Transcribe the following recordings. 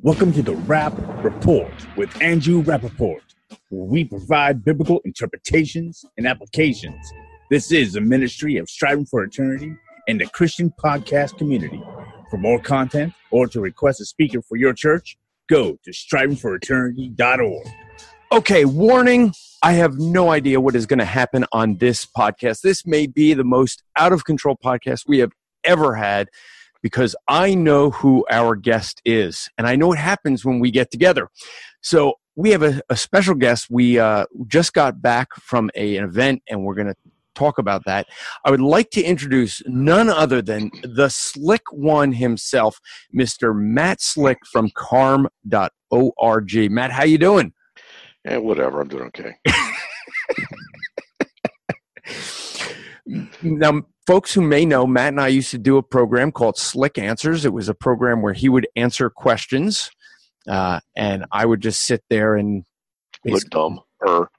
Welcome to the Rap Report with Andrew Rappaport, where we provide biblical interpretations and applications. This is a ministry of striving for eternity and the Christian podcast community. For more content or to request a speaker for your church, go to strivingforeternity.org. Okay, warning. I have no idea what is going to happen on this podcast. This may be the most out of control podcast we have ever had because I know who our guest is and I know what happens when we get together. So we have a, a special guest. We uh, just got back from a, an event and we're going to talk about that. I would like to introduce none other than the slick one himself, Mr. Matt Slick from carm.org. Matt, how you doing? Yeah, whatever. I'm doing okay. now, folks who may know, Matt and I used to do a program called Slick Answers. It was a program where he would answer questions, uh, and I would just sit there and look dumb. Er.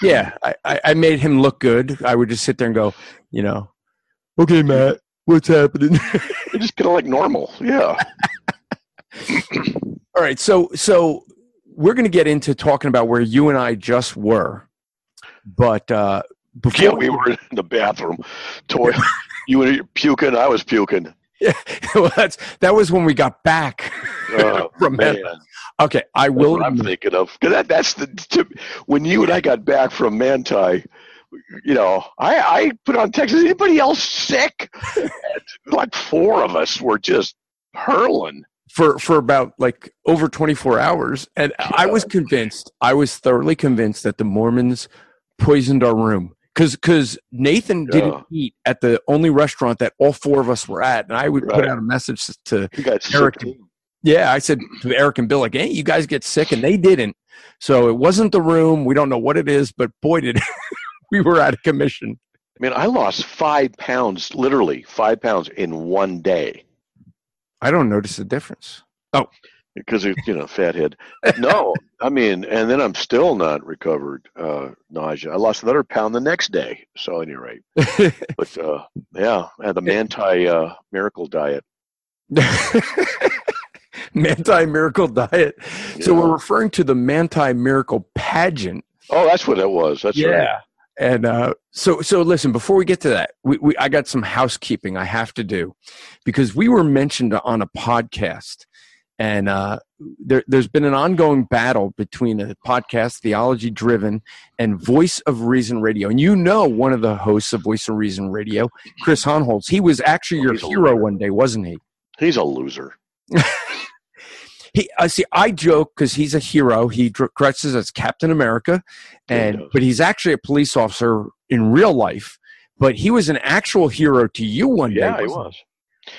Yeah, I, I made him look good. I would just sit there and go, you know, okay, Matt, what's happening? You're just kind of like normal. Yeah. All right, so so we're going to get into talking about where you and I just were, but uh, before yeah, we were in the bathroom. Toy, you were puking. I was puking. Yeah, well, that's that was when we got back oh, from man. Okay, I will. I'm thinking of because that, that's the tip. when you and I got back from Manti. You know, I I put on text. Is anybody else sick? like four of us were just hurling for for about like over 24 hours and i was convinced i was thoroughly convinced that the mormons poisoned our room because because nathan yeah. didn't eat at the only restaurant that all four of us were at and i would right. put out a message to eric and, yeah i said to eric and bill like hey you guys get sick and they didn't so it wasn't the room we don't know what it is but boy did we were out of commission i mean i lost five pounds literally five pounds in one day I don't notice a difference. Oh, because you know, fathead. No, I mean, and then I'm still not recovered uh, nausea. I lost another pound the next day. So, any rate, but uh, yeah, I had the Manti uh, Miracle Diet. Manti Miracle Diet. Yeah. So we're referring to the Manti Miracle pageant. Oh, that's what it was. That's yeah. right. And uh, so, so listen. Before we get to that, we, we, I got some housekeeping I have to do because we were mentioned on a podcast, and uh, there, has been an ongoing battle between a podcast, Theology Driven, and Voice of Reason Radio. And you know, one of the hosts of Voice of Reason Radio, Chris Hohnholz. He was actually your hero one day, wasn't he? He's a loser. He, I see. I joke because he's a hero. He dresses as Captain America, and but he's actually a police officer in real life. But he was an actual hero to you one day. Yeah, he was.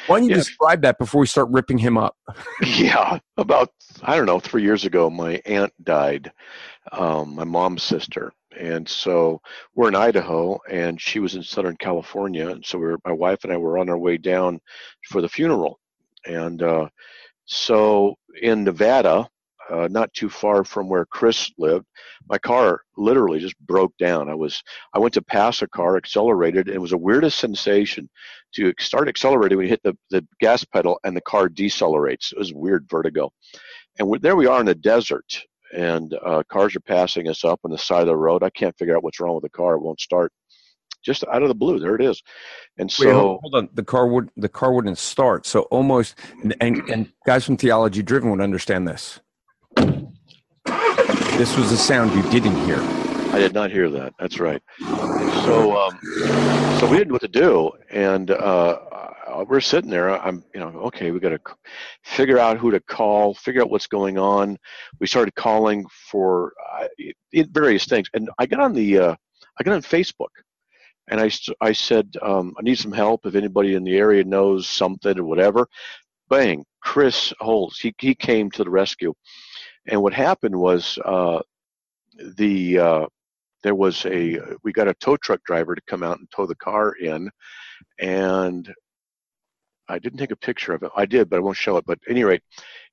Why don't you yeah. describe that before we start ripping him up? yeah, about I don't know three years ago, my aunt died, um, my mom's sister, and so we're in Idaho, and she was in Southern California, and so we were, my wife and I were on our way down for the funeral, and uh, so in Nevada, uh, not too far from where Chris lived, my car literally just broke down. I was I went to pass a car, accelerated, and it was the weirdest sensation to start accelerating when you hit the, the gas pedal and the car decelerates. It was weird vertigo. And there we are in the desert, and uh, cars are passing us up on the side of the road. I can't figure out what's wrong with the car; it won't start just out of the blue. There it is. And so, Wait, hold on. The car would the car wouldn't start. So almost, and, and guys from Theology Driven would understand this. This was a sound you didn't hear. I did not hear that. That's right. So, um, so we didn't know what to do, and uh, we're sitting there. I'm, you know, okay, we got to figure out who to call, figure out what's going on. We started calling for uh, various things, and I got on the, uh, I got on Facebook, and I, I said, um, I need some help if anybody in the area knows something or whatever. Bang, Chris Holtz, he, he came to the rescue. And what happened was uh, the uh, there was a we got a tow truck driver to come out and tow the car in, and I didn't take a picture of it. I did, but I won't show it. But at any rate,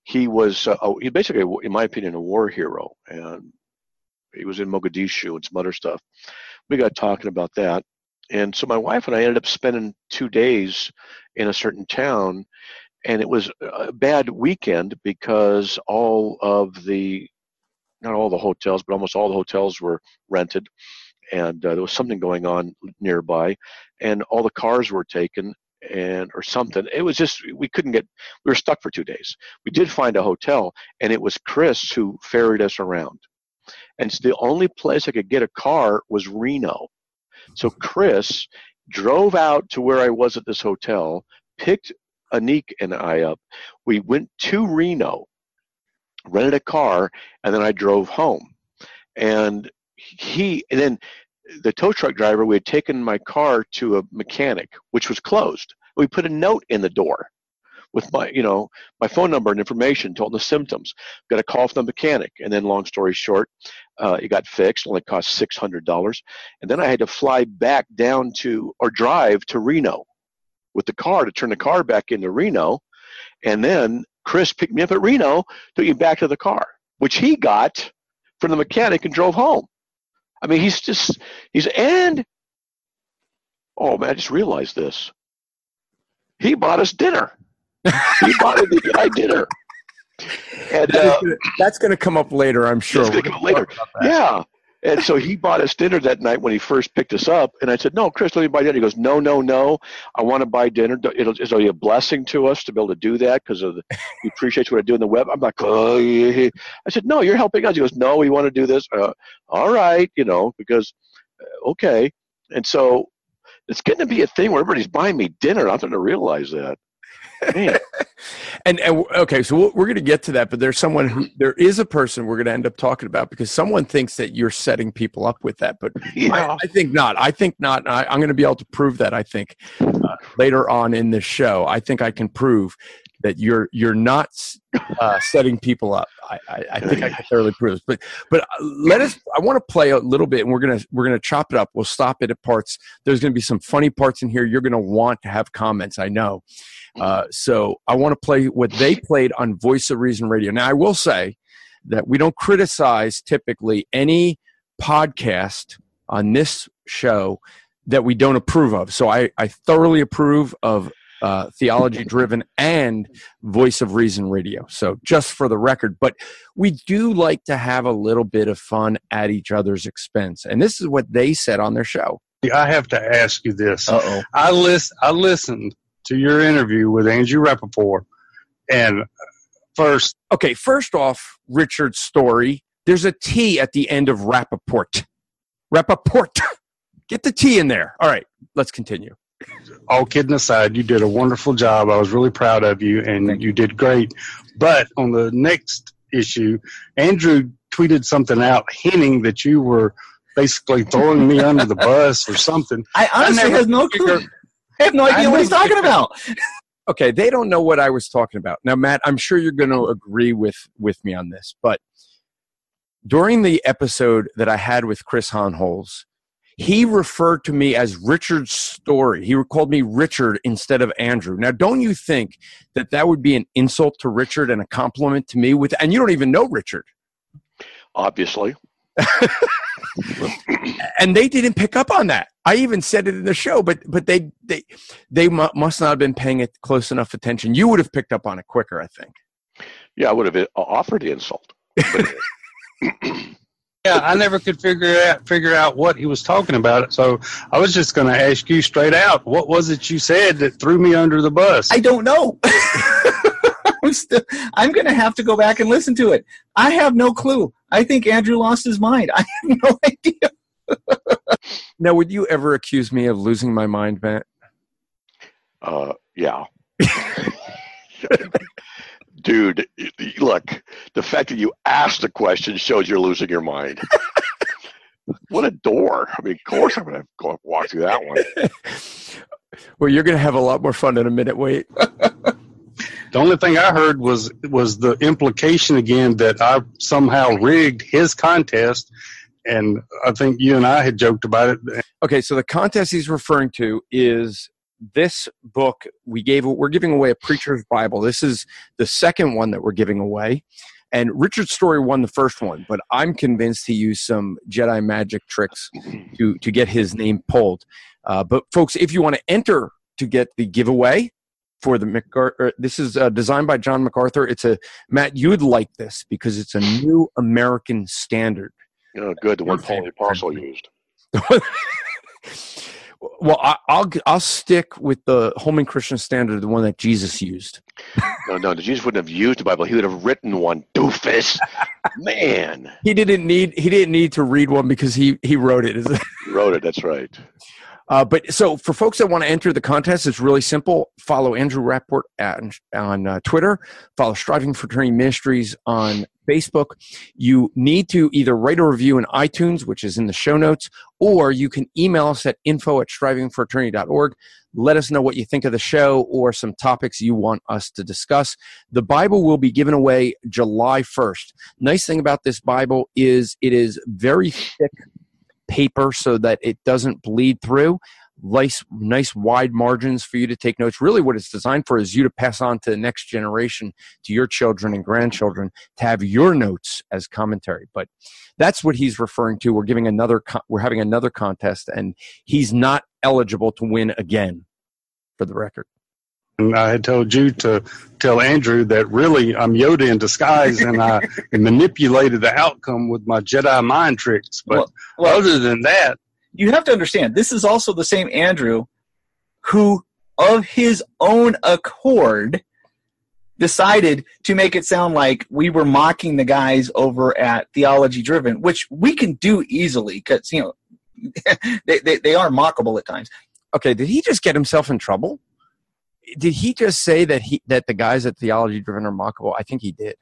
he was uh, he basically, in my opinion, a war hero, and he was in Mogadishu and some other stuff. We got talking about that, and so my wife and I ended up spending two days in a certain town, and it was a bad weekend because all of the not all the hotels, but almost all the hotels were rented, and uh, there was something going on nearby, and all the cars were taken, and or something. It was just we couldn't get. We were stuck for two days. We did find a hotel, and it was Chris who ferried us around, and so the only place I could get a car was Reno. So Chris drove out to where I was at this hotel, picked Anik and I up. We went to Reno, rented a car, and then I drove home. And he, and then the tow truck driver, we had taken my car to a mechanic, which was closed. We put a note in the door with my, you know, my phone number and information, told the symptoms. Got a call from the mechanic, and then, long story short, uh, it got fixed. Only cost six hundred dollars, and then I had to fly back down to or drive to Reno with the car to turn the car back into Reno, and then Chris picked me up at Reno, took me back to the car, which he got from the mechanic and drove home. I mean, he's just he's and oh man, I just realized this. He bought us dinner. he bought the guy dinner. And uh, that's going to come up later, I'm sure. That's come up later. Yeah. And so he bought us dinner that night when he first picked us up. And I said, No, Chris, let me buy dinner. He goes, No, no, no. I want to buy dinner. It'll, it'll be a blessing to us to be able to do that because of he appreciates what I do in the web. I'm like, oh, yeah. I said, No, you're helping us. He goes, No, we want to do this. Uh, all right, you know, because, uh, okay. And so it's going to be a thing where everybody's buying me dinner. I'm going to realize that. And, and okay, so we're going to get to that, but there's someone who there is a person we're going to end up talking about because someone thinks that you're setting people up with that, but yeah. I, I, think not. I think not. I, am going to be able to prove that. I think uh, later on in this show, I think I can prove that you're you're not uh, setting people up. I, I, I, think I can thoroughly prove this. But but uh, let us. I want to play a little bit, and we're gonna we're gonna chop it up. We'll stop it at parts. There's gonna be some funny parts in here. You're gonna want to have comments. I know. Uh, so I want to play what they played on Voice of Reason Radio. Now I will say that we don't criticize typically any podcast on this show that we don't approve of. So I, I thoroughly approve of uh, theology driven and voice of reason radio. So just for the record, but we do like to have a little bit of fun at each other's expense. And this is what they said on their show. I have to ask you this. Uh-oh. I list I listened to your interview with Andrew Rappaport and first Okay, first off, Richard's story, there's a T at the end of Rappaport. Rappaport. Get the T in there. All right, let's continue all kidding aside, you did a wonderful job. I was really proud of you, and you. you did great. But on the next issue, Andrew tweeted something out hinting that you were basically throwing me under the bus or something. I honestly I have no clue. I have no idea what he's talking about. okay, they don't know what I was talking about. Now, Matt, I'm sure you're going to agree with with me on this, but during the episode that I had with Chris Hohnholz, he referred to me as Richard Story. He called me Richard instead of Andrew. Now, don't you think that that would be an insult to Richard and a compliment to me? With and you don't even know Richard. Obviously. and they didn't pick up on that. I even said it in the show, but but they they they must not have been paying it close enough attention. You would have picked up on it quicker, I think. Yeah, I would have uh, offered the insult. yeah, I never could figure out figure out what he was talking about. So I was just going to ask you straight out, what was it you said that threw me under the bus? I don't know. I'm still. I'm going to have to go back and listen to it. I have no clue. I think Andrew lost his mind. I have no idea. now, would you ever accuse me of losing my mind, Matt? Uh, yeah. dude, look, the fact that you asked the question shows you're losing your mind. what a door. I mean, of course I'm going to go walk through that one. well, you're going to have a lot more fun in a minute. Wait. the only thing I heard was was the implication again that I somehow rigged his contest, and I think you and I had joked about it. Okay, so the contest he's referring to is this book we gave we're giving away a preacher's bible this is the second one that we're giving away and richard story won the first one but i'm convinced he used some jedi magic tricks to to get his name pulled uh, but folks if you want to enter to get the giveaway for the MacArthur. This is uh, designed by John MacArthur. It's a Matt. You'd like this because it's a new American standard. Oh, good. The one Paul the Apostle used. well, I, will I'll stick with the Holman Christian Standard, the one that Jesus used. no, no, Jesus wouldn't have used the Bible. He would have written one. Doofus, man. He didn't need he didn't need to read one because he he wrote it. he wrote it. That's right. Uh, but so for folks that want to enter the contest, it's really simple. Follow Andrew Rapport at, on uh, Twitter. Follow Striving for Eternity Ministries on Facebook. You need to either write a review in iTunes, which is in the show notes, or you can email us at info at strivingforeternity.org. Let us know what you think of the show or some topics you want us to discuss. The Bible will be given away July 1st. Nice thing about this Bible is it is very thick paper so that it doesn't bleed through. Nice, nice wide margins for you to take notes. Really, what it's designed for is you to pass on to the next generation, to your children and grandchildren, to have your notes as commentary. But that's what he's referring to. We're giving another, we're having another contest, and he's not eligible to win again, for the record. And I had told you to tell Andrew that really I'm Yoda in disguise and I manipulated the outcome with my Jedi mind tricks. But well, well, other than that. You have to understand, this is also the same Andrew who, of his own accord, decided to make it sound like we were mocking the guys over at Theology Driven, which we can do easily because, you know, they, they, they are mockable at times. Okay, did he just get himself in trouble? Did he just say that he that the guys at theology driven are mockable? I think he did.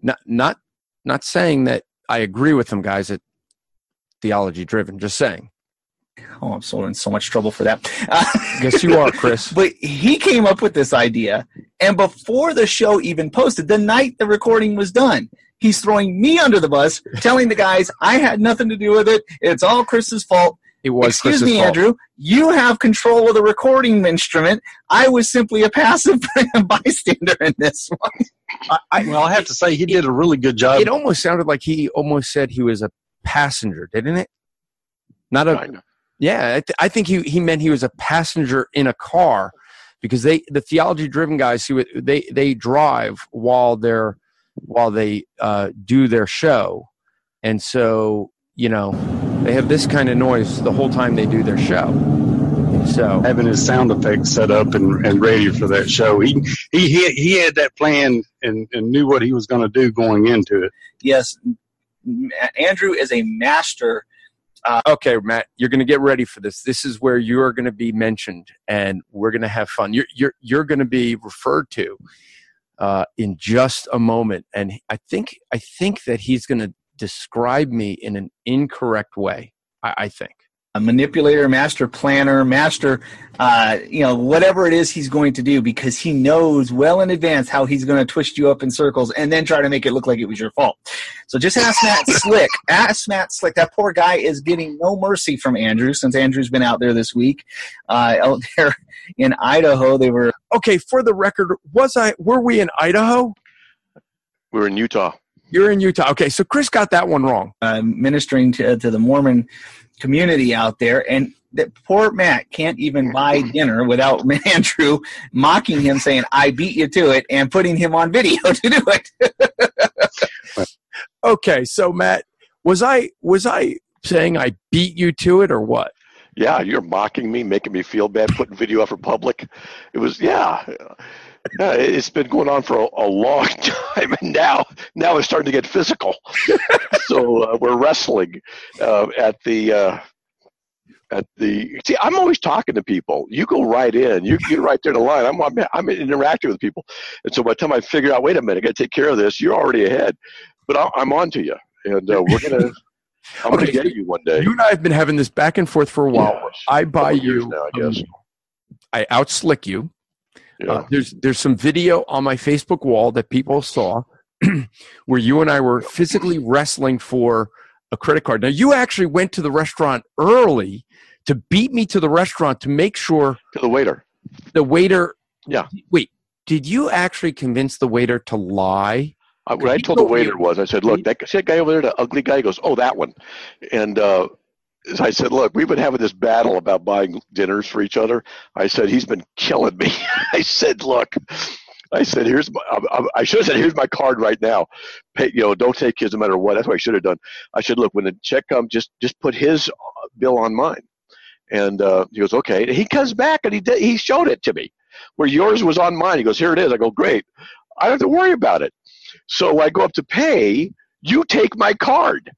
Not not not saying that I agree with them guys at theology driven. Just saying. Oh, I'm so in so much trouble for that. Yes, you are, Chris. but he came up with this idea, and before the show even posted, the night the recording was done, he's throwing me under the bus, telling the guys I had nothing to do with it. It's all Chris's fault. It was. Excuse Chris's me, fault. Andrew. You have control of the recording instrument. I was simply a passive bystander in this one. I, well, I have to say he did a really good job. It almost sounded like he almost said he was a passenger, didn't it? Not a. Yeah, I, th- I think he he meant he was a passenger in a car because they the theology driven guys who they they drive while they're while they uh, do their show, and so you know they have this kind of noise the whole time they do their show. So having his sound effects set up and, and ready for that show, he he he, he had that plan and, and knew what he was going to do going into it. Yes, Andrew is a master. Uh, okay, Matt, you're going to get ready for this. This is where you're going to be mentioned, and we're going to have fun. You're you're you're going to be referred to uh, in just a moment, and I think I think that he's going to describe me in an incorrect way. I, I think a manipulator, master planner, master, uh, you know, whatever it is he's going to do because he knows well in advance how he's going to twist you up in circles and then try to make it look like it was your fault. So just ask Matt Slick. Ask Matt Slick. That poor guy is getting no mercy from Andrew since Andrew's been out there this week. Uh, out there in Idaho, they were okay. For the record, was I? Were we in Idaho? We were in Utah. You're in Utah. Okay, so Chris got that one wrong. Uh, ministering to, to the Mormon community out there, and that poor Matt can't even buy dinner without Andrew mocking him, saying, I beat you to it, and putting him on video to do it. okay, so Matt, was I was I saying I beat you to it or what? Yeah, you're mocking me, making me feel bad, putting video up for public. It was yeah yeah, it's been going on for a, a, long time, and now now it's starting to get physical. so uh, we're wrestling uh, at the uh, at the. See, I'm always talking to people. You go right in. You get right there to the line. I'm, I'm I'm interacting with people, and so by the time I figure out, wait a minute, I got to take care of this. You're already ahead, but I, am on to you, and uh, we're gonna. I'm okay, gonna get you one day. You and I have been having this back and forth for a while. I buy you. Now, I guess. Um, I outslick you. Yeah. Uh, there's there's some video on my Facebook wall that people saw where you and I were physically wrestling for a credit card. Now you actually went to the restaurant early to beat me to the restaurant to make sure to the waiter. The waiter. Yeah. Wait. Did you actually convince the waiter to lie? Uh, what I told the waiter was, I said, "Look, that, see that guy over there, the ugly guy." He goes, "Oh, that one," and uh, I said, look, we've been having this battle about buying dinners for each other. I said, he's been killing me. I said, look, I said, here's my, I, I should have said, here's my card right now. Pay, you know, don't take his no matter what. That's what I should have done. I said, look, when the check comes, just, just put his bill on mine. And uh, he goes, okay. And he comes back and he did, he showed it to me where yours was on mine. He goes, here it is. I go, great. I don't have to worry about it. So I go up to pay. You take my card.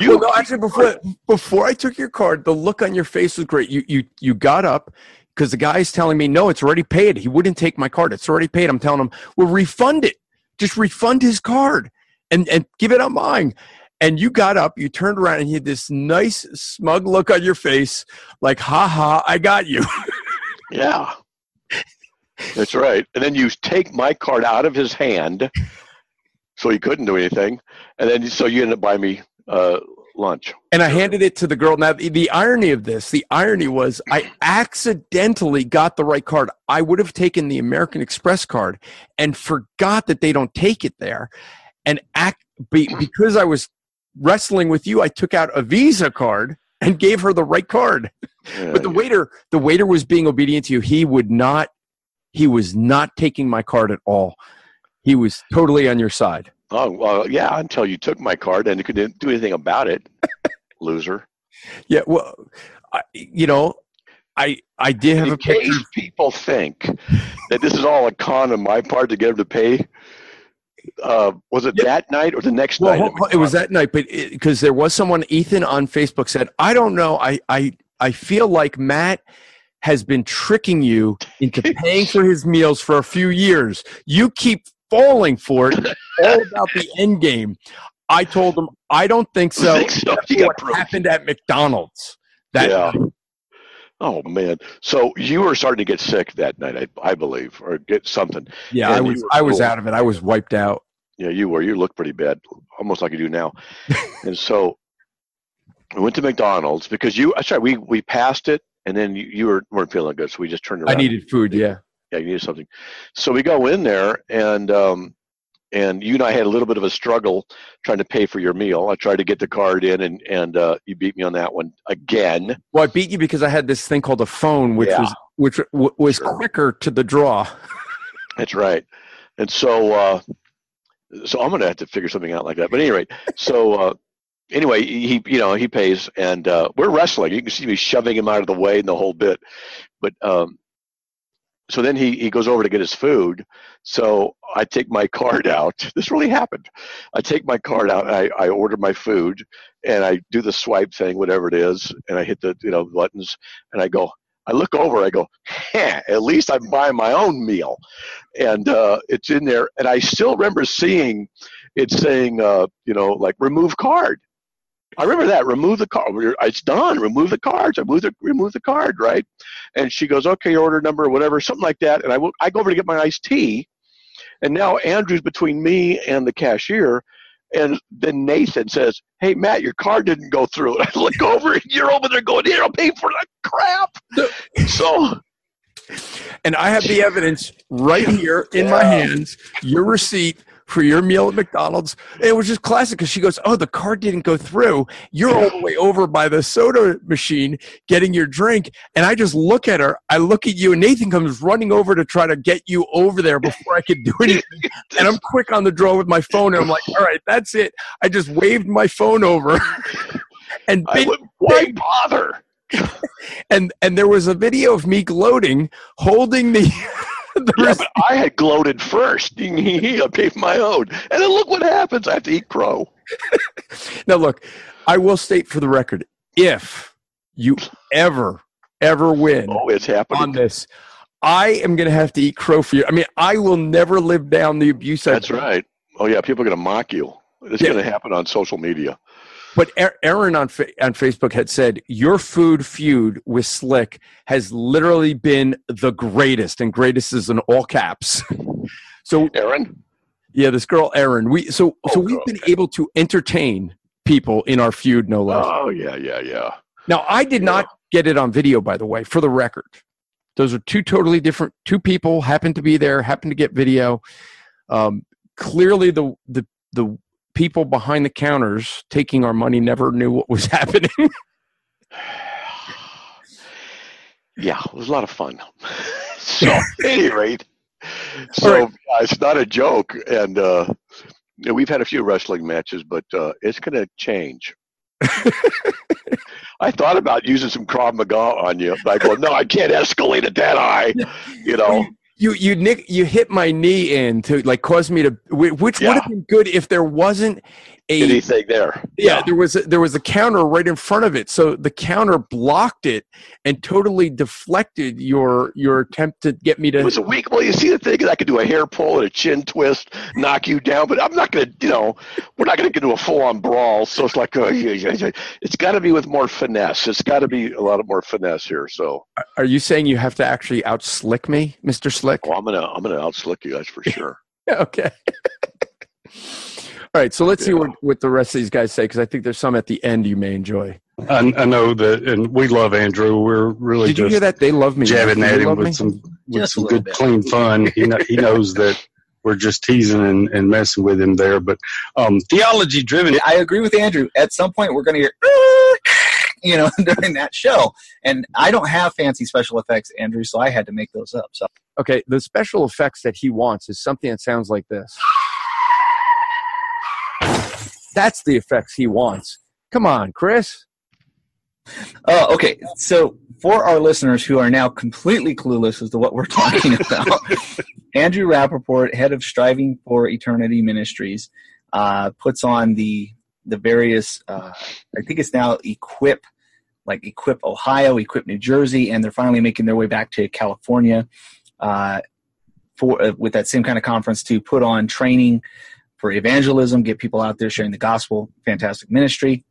You well, no, actually, before before I took your card, the look on your face was great. You you you got up because the guy's telling me no, it's already paid. He wouldn't take my card. It's already paid. I'm telling him, well, refund it. Just refund his card and and give it on mine. And you got up, you turned around, and you had this nice smug look on your face, like, ha ha, I got you. yeah. That's right. And then you take my card out of his hand, so he couldn't do anything. And then so you ended up buying me uh, lunch. And I handed it to the girl. Now, the, the irony of this, the irony was I accidentally got the right card. I would have taken the American Express card and forgot that they don't take it there. And act be, because I was wrestling with you, I took out a Visa card and gave her the right card. Yeah, but the yeah. waiter, the waiter was being obedient to you. He would not, he was not taking my card at all. He was totally on your side. Oh well, yeah. Until you took my card and you couldn't do anything about it, loser. Yeah. Well, I, you know, I I did have In a picture. people think that this is all a con on my part to get them to pay. Uh, was it that night or the next well, night? It was that night, but because there was someone, Ethan on Facebook said, "I don't know. I I I feel like Matt." has been tricking you into paying for his meals for a few years. You keep falling for it. all about the end game. I told him I don't think so. Think so. what happened at McDonald's. That yeah. Night. Oh man! So you were starting to get sick that night, I, I believe, or get something. Yeah, and I was. I was out of it. I was wiped out. Yeah, you were. You look pretty bad, almost like you do now. and so we went to McDonald's because you. I sorry, we we passed it, and then you, you were weren't feeling good, so we just turned around. I needed food. Yeah yeah, you needed something. So we go in there, and um, and you and I had a little bit of a struggle trying to pay for your meal. I tried to get the card in, and and uh, you beat me on that one again. Well, I beat you because I had this thing called a phone, which yeah. was which w- was sure. quicker to the draw. That's right, and so uh, so I'm gonna have to figure something out like that. But anyway, so. Uh, anyway, he you know he pays, and uh, we're wrestling. You can see me shoving him out of the way and the whole bit. But um, so then he, he goes over to get his food. So I take my card out. This really happened. I take my card out I, I order my food and I do the swipe thing, whatever it is, and I hit the you know buttons and I go. I look over. I go, at least I'm buying my own meal, and uh, it's in there. And I still remember seeing it saying, uh, you know, like remove card. I remember that. Remove the card. It's done. Remove the cards. I remove the remove the card, right? And she goes, okay, order number, whatever, something like that. And I, I go over to get my iced tea, and now Andrew's between me and the cashier. And then Nathan says, "Hey Matt, your card didn't go through." And I look over, and you're over there going, "Here, I'll pay for that crap." so and I have the evidence right here in my hands. Your receipt for your meal at McDonald's. It was just classic because she goes, Oh, the card didn't go through. You're all the way over by the soda machine getting your drink. And I just look at her. I look at you, and Nathan comes running over to try to get you over there before I could do anything. and I'm quick on the draw with my phone. And I'm like, All right, that's it. I just waved my phone over. and big, why bother? and and there was a video of me gloating, holding the yeah, but I had gloated first. I paid my own. And then look what happens. I have to eat crow. now, look, I will state for the record if you ever, ever win oh, it's happening. on this, I am going to have to eat crow for you. I mean, I will never live down the abuse. That's right. Oh, yeah. People are going to mock you. It's yeah. going to happen on social media. But Aaron on on Facebook had said your food feud with Slick has literally been the greatest, and greatest is in all caps. So Aaron, yeah, this girl Aaron. We so oh, so we've been able to entertain people in our feud, no less. Oh yeah, yeah, yeah. Now I did yeah. not get it on video, by the way, for the record. Those are two totally different. Two people happened to be there, happened to get video. Um, clearly, the the the people behind the counters taking our money never knew what was happening. yeah, it was a lot of fun. so, at any rate, so right. yeah, it's not a joke, and uh, we've had a few wrestling matches, but uh, it's going to change. I thought about using some Krav Maga on you, but I go, no, I can't escalate it that high. You know, You you nick you hit my knee in to like cause me to whi- which would have been good if there wasn't a anything there. yeah, there was a, there was a counter right in front of it so the counter blocked it and totally deflected your your attempt to get me to. It was a weak. Well, you see, the thing is, I could do a hair pull and a chin twist, knock you down, but I'm not going to, you know, we're not going to get into a full on brawl. So it's like, uh, it's got to be with more finesse. It's got to be a lot of more finesse here. So, are you saying you have to actually outslick me Mr. Slick well, I'm gonna, I'm gonna outslick you guys for sure. okay all right so let's see what what the rest of these guys say because I think there's some at the end you may enjoy I, I know that, and we love Andrew. We're really did you hear that they love me jabbing at him love me? with some with Just some good bit. clean fun. He know, he knows that we're just teasing and, and messing with him there. But um, theology driven. I agree with Andrew. At some point, we're going to hear, you know, during that show. And I don't have fancy special effects, Andrew, so I had to make those up. So Okay, the special effects that he wants is something that sounds like this. That's the effects he wants. Come on, Chris. Oh, okay. So for our listeners who are now completely clueless as to what we're talking about, Andrew Rappaport, head of Striving for Eternity Ministries, uh, puts on the the various. Uh, I think it's now Equip, like Equip Ohio, Equip New Jersey, and they're finally making their way back to California uh, for uh, with that same kind of conference to put on training for evangelism, get people out there sharing the gospel. Fantastic ministry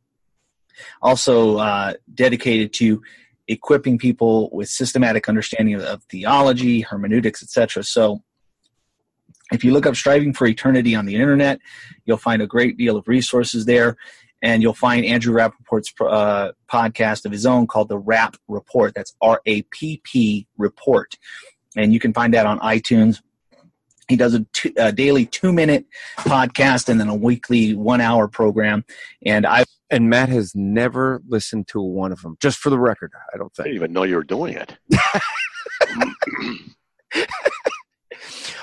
also uh, dedicated to equipping people with systematic understanding of, of theology, hermeneutics, etc. So, if you look up "Striving for Eternity" on the internet, you'll find a great deal of resources there, and you'll find Andrew Rappaport's uh, podcast of his own called "The Rap Report." That's R A P P Report, and you can find that on iTunes. He does a, two, a daily two-minute podcast and then a weekly one-hour program. And I And Matt has never listened to one of them. Just for the record, I don't think. I think. didn't even know you were doing it.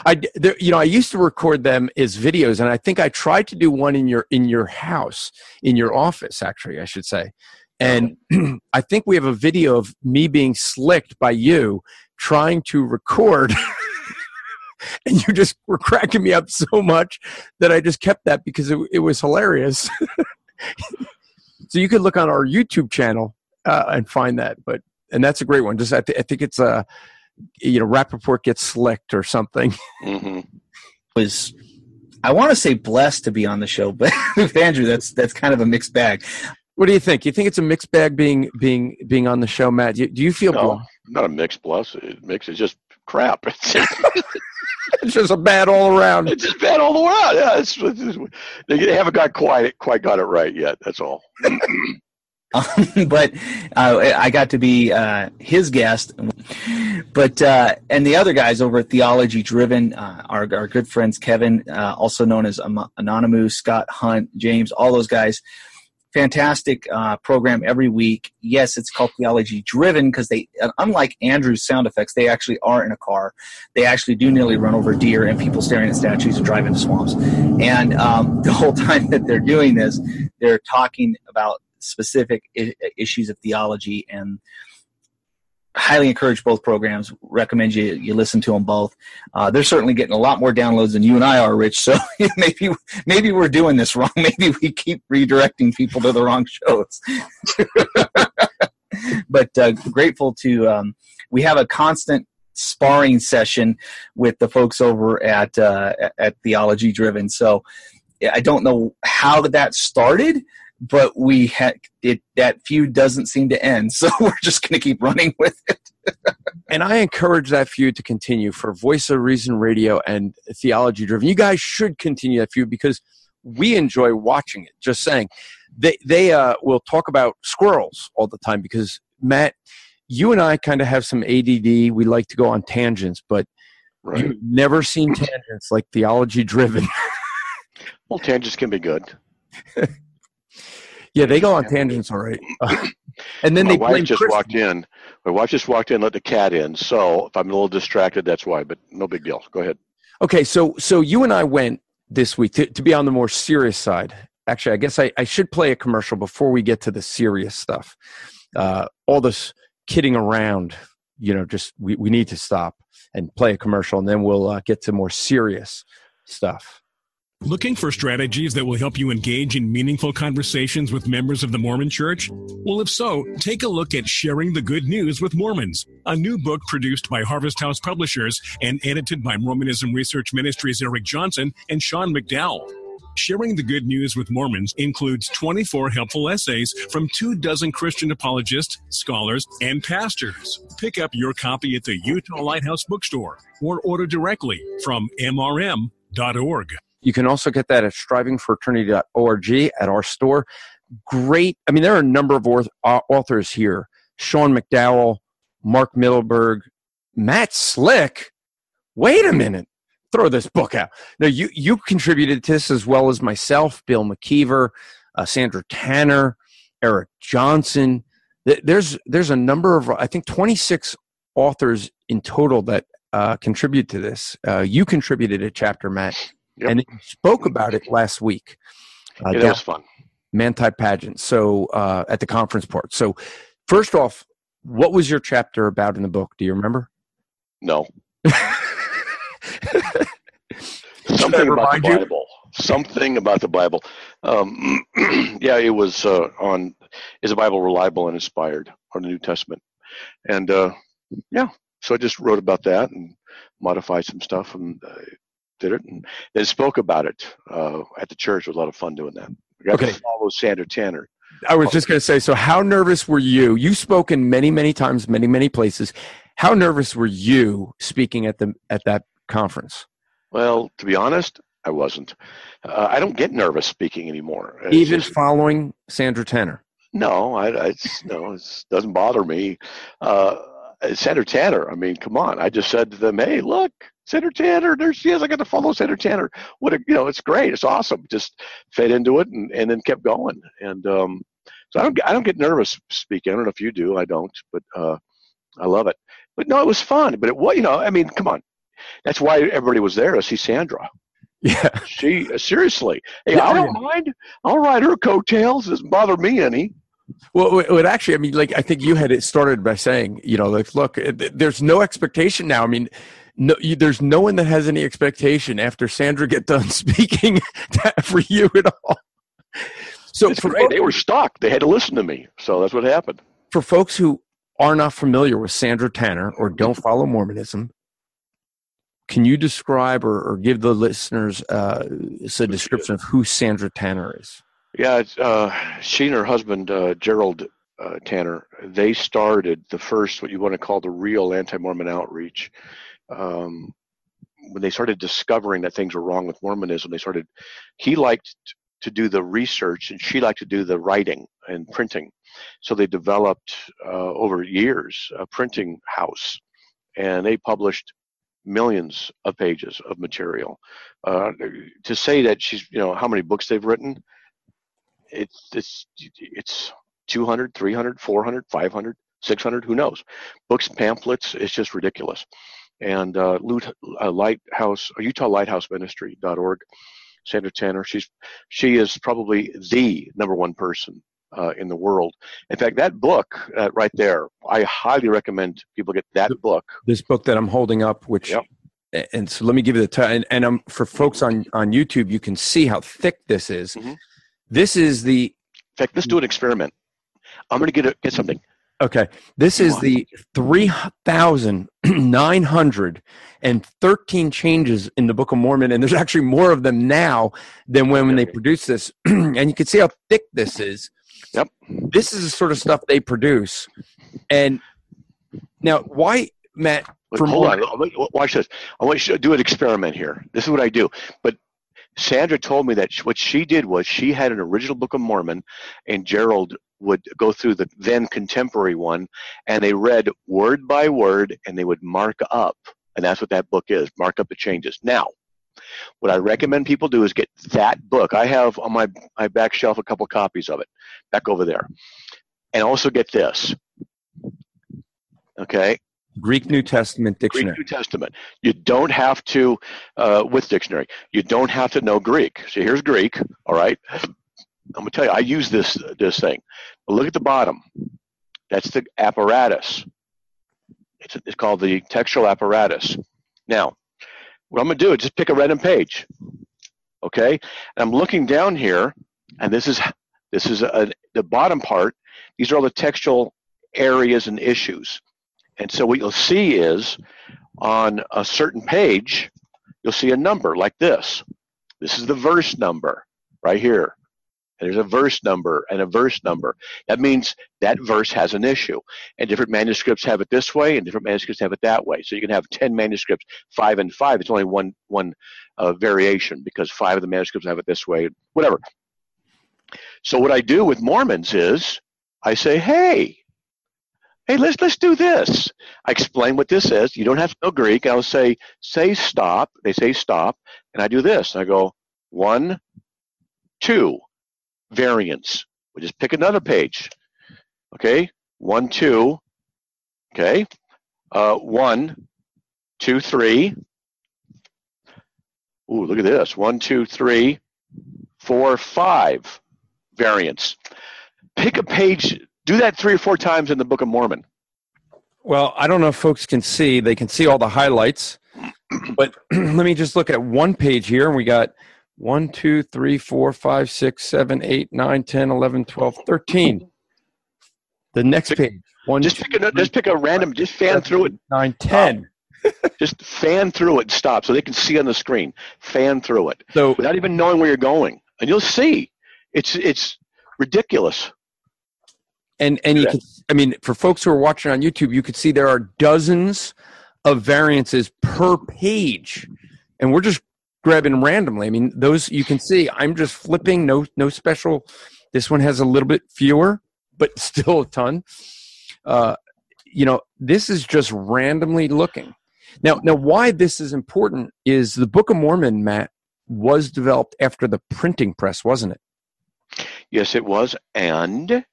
I there, you know I used to record them as videos, and I think I tried to do one in your in your house, in your office, actually, I should say. And oh. I think we have a video of me being slicked by you trying to record. and you just were cracking me up so much that I just kept that because it, it was hilarious. so you could look on our YouTube channel uh, and find that. But and that's a great one. Just I, th- I think it's a you know Rappaport gets slicked or something. hmm was I want to say blessed to be on the show, but with Andrew, that's that's kind of a mixed bag. What do you think? You think it's a mixed bag being being being on the show, Matt? Do you, do you feel No, blessed? not a mixed plus. It mix is just crap. It's, it's just a bad all around? it's just bad all the way around. Yeah, it's, it's, they haven't got quite quite got it right yet. That's all. Um, but uh, I got to be uh, his guest. But uh, and the other guys over at Theology Driven, uh, our our good friends Kevin, uh, also known as Am- Anonymous, Scott Hunt, James, all those guys. Fantastic uh, program every week. Yes, it's called Theology Driven because they, uh, unlike Andrew's sound effects, they actually are in a car. They actually do nearly run over deer and people staring at statues and drive into swamps. And um, the whole time that they're doing this, they're talking about specific I- issues of theology and highly encourage both programs recommend you you listen to them both. Uh, they're certainly getting a lot more downloads than you and i are rich so maybe maybe we're doing this wrong. Maybe we keep redirecting people to the wrong shows. But uh, grateful to um, we have a constant sparring session with the folks over at uh, at theology driven so i don't know how that started but we had it that feud doesn't seem to end so we're just going to keep running with it and I encourage that feud to continue for Voice of Reason Radio and Theology Driven. You guys should continue that feud because we enjoy watching it. Just saying, they they uh, will talk about squirrels all the time because Matt, you and I kind of have some ADD. We like to go on tangents, but Right. you've never seen tangents like Theology Driven. Well, tangents can be good. Yeah, they go on tangents, all right. and then my they wife just Christians. walked in. My wife just walked in, let the cat in. So if I'm a little distracted, that's why. But no big deal. Go ahead. Okay, so so you and I went this week to, to be on the more serious side. Actually, I guess I, I should play a commercial before we get to the serious stuff. Uh, all this kidding around, you know, just we, we need to stop and play a commercial, and then we'll uh, get to more serious stuff. Looking for strategies that will help you engage in meaningful conversations with members of the Mormon Church? Well, if so, take a look at Sharing the Good News with Mormons, a new book produced by Harvest House Publishers and edited by Mormonism Research Ministries' Eric Johnson and Sean McDowell. Sharing the Good News with Mormons includes 24 helpful essays from two dozen Christian apologists, scholars, and pastors. Pick up your copy at the Utah Lighthouse Bookstore or order directly from mrm.org. You can also get that at strivingforeternity.org at our store. Great. I mean, there are a number of uh, authors here Sean McDowell, Mark Mittelberg, Matt Slick. Wait a minute. Throw this book out. Now, you, you contributed to this as well as myself, Bill McKeever, uh, Sandra Tanner, Eric Johnson. There's, there's a number of, I think, 26 authors in total that uh, contribute to this. Uh, you contributed a chapter, Matt Yep. and spoke about it last week. Uh, Yeah, that was fun. Manti pageant. So uh, at the conference part. So first off, what was your chapter about in the book? Do you remember? No. Something about the you? Bible. Something about the Bible. Um, yeah, it was uh, on is the Bible reliable and inspired on the New Testament, and uh, yeah, so I just wrote about that and modified some stuff and uh, did it, and then spoke about it uh, at the church. It was a lot of fun doing that. I got Okay. to follow Sandra Tanner. I was just going to say. So how nervous were you? You've spoken many, many times, many, many places. How nervous were you speaking at the at that conference? Well, to be honest, I wasn't. Uh, I don't get nervous speaking anymore. It's Even just- following Sandra Tanner. No, I, I it's, no, it doesn't bother me. Uh, Senator Tanner, I mean, come on. I just said to them, hey, look, Senator Tanner, there she is. I got to follow Senator Tanner. What a, you know, it's great. It's awesome. Just fed into it and, and then kept going. And um, so I don't, get- I don't get nervous speaking. I don't know if you do. I don't, but uh, I love it. But no, it was fun. But it was, you know, I mean, come on. That's why everybody was there to see Sandra. Yeah. She, seriously. Hey, Yeah, I don't mind. I'll ride her coattails. It doesn't bother me any. Well, it actually, I mean, like, I think you had it started by saying, you know, like, look, there's no expectation now. I mean, no, you, there's no one that has any expectation after Sandra get done speaking for you at all. So for. They were stuck. They had to listen to me. So that's what happened. for folks who are not familiar with Sandra Tanner or don't follow Mormonism, can you describe or, or give the listeners uh, a description of who Sandra Tanner is? Yeah, it's, uh, she and her husband uh, Gerald uh, Tanner. They started the first what you want to call the real anti-Mormon outreach. Um, when they started discovering that things were wrong with Mormonism, they started. He liked to do the research, and she liked to do the writing and printing. So they developed uh, over years a printing house, and they published millions of pages of material. Uh, to say that she's, you know, how many books they've written, it's it's it's 200 300 400 500 600 who knows books pamphlets it's just ridiculous and uh, uh, lighthouse uh, utah lighthouse ministry.org sandra tanner she's she is probably the number one person uh, in the world in fact that book uh, right there i highly recommend people get that book this book that I'm holding up, which Yep. and so let me give you the time. And, and um, for folks on on YouTube, you can see how thick this is. Mhm. This is the in fact let's do an experiment i'm going to get a, get something okay. This is the three thousand nine hundred and thirteen changes in the Book of Mormon, and there's actually more of them now than when, when they produced this. and you can see how thick this is. Yep. This is the sort of stuff they produce. And now, why, Matt? Wait, For hold more- on. Watch this. I want you to do an experiment here. This is what I do. But Sandra told me that what she did was she had an original Book of Mormon, and Gerald would go through the then contemporary one, and they read word by word, and they would mark up, and that's what that book is. Mark up the changes. Now, What I recommend people do is get that book. I have on my, my back shelf a couple copies of it back over there. And also get this. Okay, Greek New Testament dictionary. Greek New Testament. You don't have to, uh, with dictionary, you don't have to know Greek. So here's Greek, all right? I'm going to tell you, I use this, this thing. But look at the bottom. That's the apparatus. It's, it's called the textual apparatus. Now, what I'm going to do is just pick a random page, okay? And I'm looking down here, and this is this is a, the bottom part. These are all the textual areas and issues. And so what you'll see is on a certain page, you'll see a number like this. This is the verse number right here. And there's a verse number and a verse number. That means that verse has an issue. And different manuscripts have it this way, and different manuscripts have it that way. So you can have 10 manuscripts, five and five. It's only one, one uh, variation because five of the manuscripts have it this way, whatever. So what I do with Mormons is I say, hey, hey, let's let's do this. I explain what this is. You don't have to know Greek. I'll say, say stop. They say stop, and I do this. I go one, two, variants. We just pick another page. Okay, one, two. Okay, uh, one, two, three. Ooh, look at this. One, two, three, four, five variants. Pick a page do that three or four times in the Book of Mormon. Well, I don't know if folks can see. They can see all the highlights. But let me just look at one page here, and we got 1, 2, 3, 4, 5, 6, 7, 8, 9, 10, 11, 12, 13. The next Pick- page. One, Just two, pick a just pick a random. Just fan seven, through it. eight, Nine, 10. Just fan through it and stop so they can see on the screen. Fan through it So without even knowing where you're going, and you'll see. It's it's ridiculous. and and you Yeah. can i mean for folks who are watching on youtube you could see there are dozens of variances per page and we're just grabbing randomly. I mean those you can see i'm just flipping no no special this one has a little bit fewer but still a ton. Uh you know this is just randomly looking. Now now why this is important is the book of mormon matt was developed after the printing press wasn't it? Yes, it was. And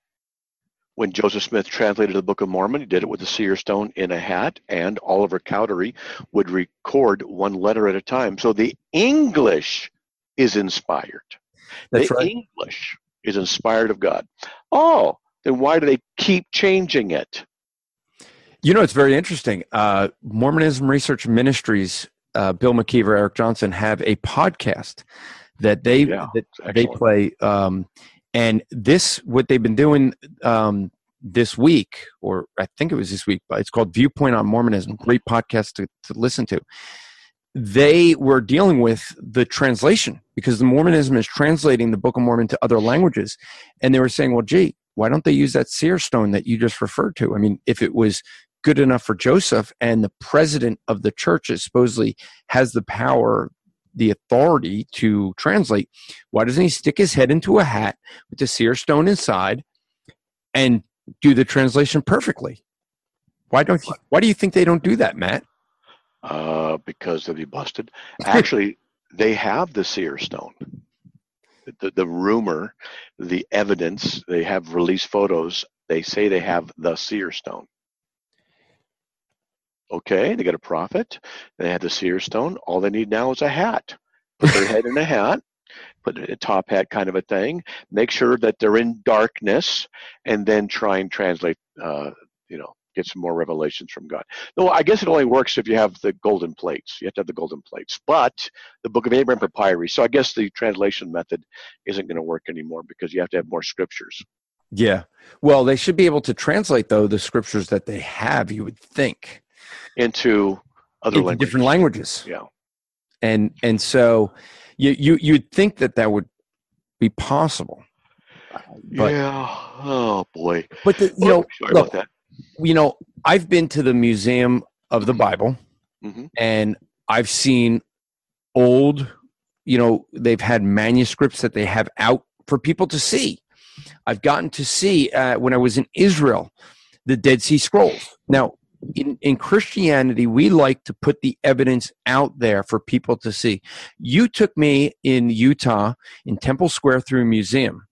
when Joseph Smith translated the Book of Mormon, he did it with a seer stone in a hat, and Oliver Cowdery would record one letter at a time. So the English is inspired. that's the right English is inspired of God. Oh, then why do they keep changing it? You know, it's very interesting. Uh, Mormonism Research Ministries, uh, Bill McKeever, Eric Johnson have a podcast that they Yeah, that they play. Um, and this, what they've been doing um, this week, or I think it was this week, but it's called Viewpoint on Mormonism. Great podcast to, to listen to. They were dealing with the translation because the Mormonism is translating the Book of Mormon to other languages, and they were saying, "Well, gee, why don't they use that seer stone that you just referred to? I mean, if it was good enough for Joseph, and the president of the church supposedly has the power, the authority to translate, why doesn't he stick his head into a hat with the seer stone inside and do the translation perfectly? Why don't you, why do you think they don't do that, Matt? Uh, because they'll be busted. Actually, they have the seer stone. The, the rumor, the evidence, they have released photos. They say they have the seer stone. Okay, they got a prophet. They had the seer stone. All they need now is a hat. Put their head in a hat, put a top hat kind of a thing. Make sure that they're in darkness, and then try and translate. Uh, you know, get some more revelations from God. No, I guess it only works if you have the golden plates. You have to have the golden plates. But the Book of Abraham Papyri. So I guess the translation method isn't going to work anymore because you have to have more scriptures. Yeah. Well, they should be able to translate though the scriptures that they have. You would think into other into languages. different languages. Yeah. and and so you you you'd think that that would be possible but yeah. Oh boy. but the, you know sorry look, about that. you know i've been to the museum of the bible hmm and i've seen old you know they've had manuscripts that they have out for people to see i've gotten to see uh, when i was in israel the dead sea scrolls now in, in Christianity, we like to put the evidence out there for people to see. You took me in Utah in Temple Square through a museum.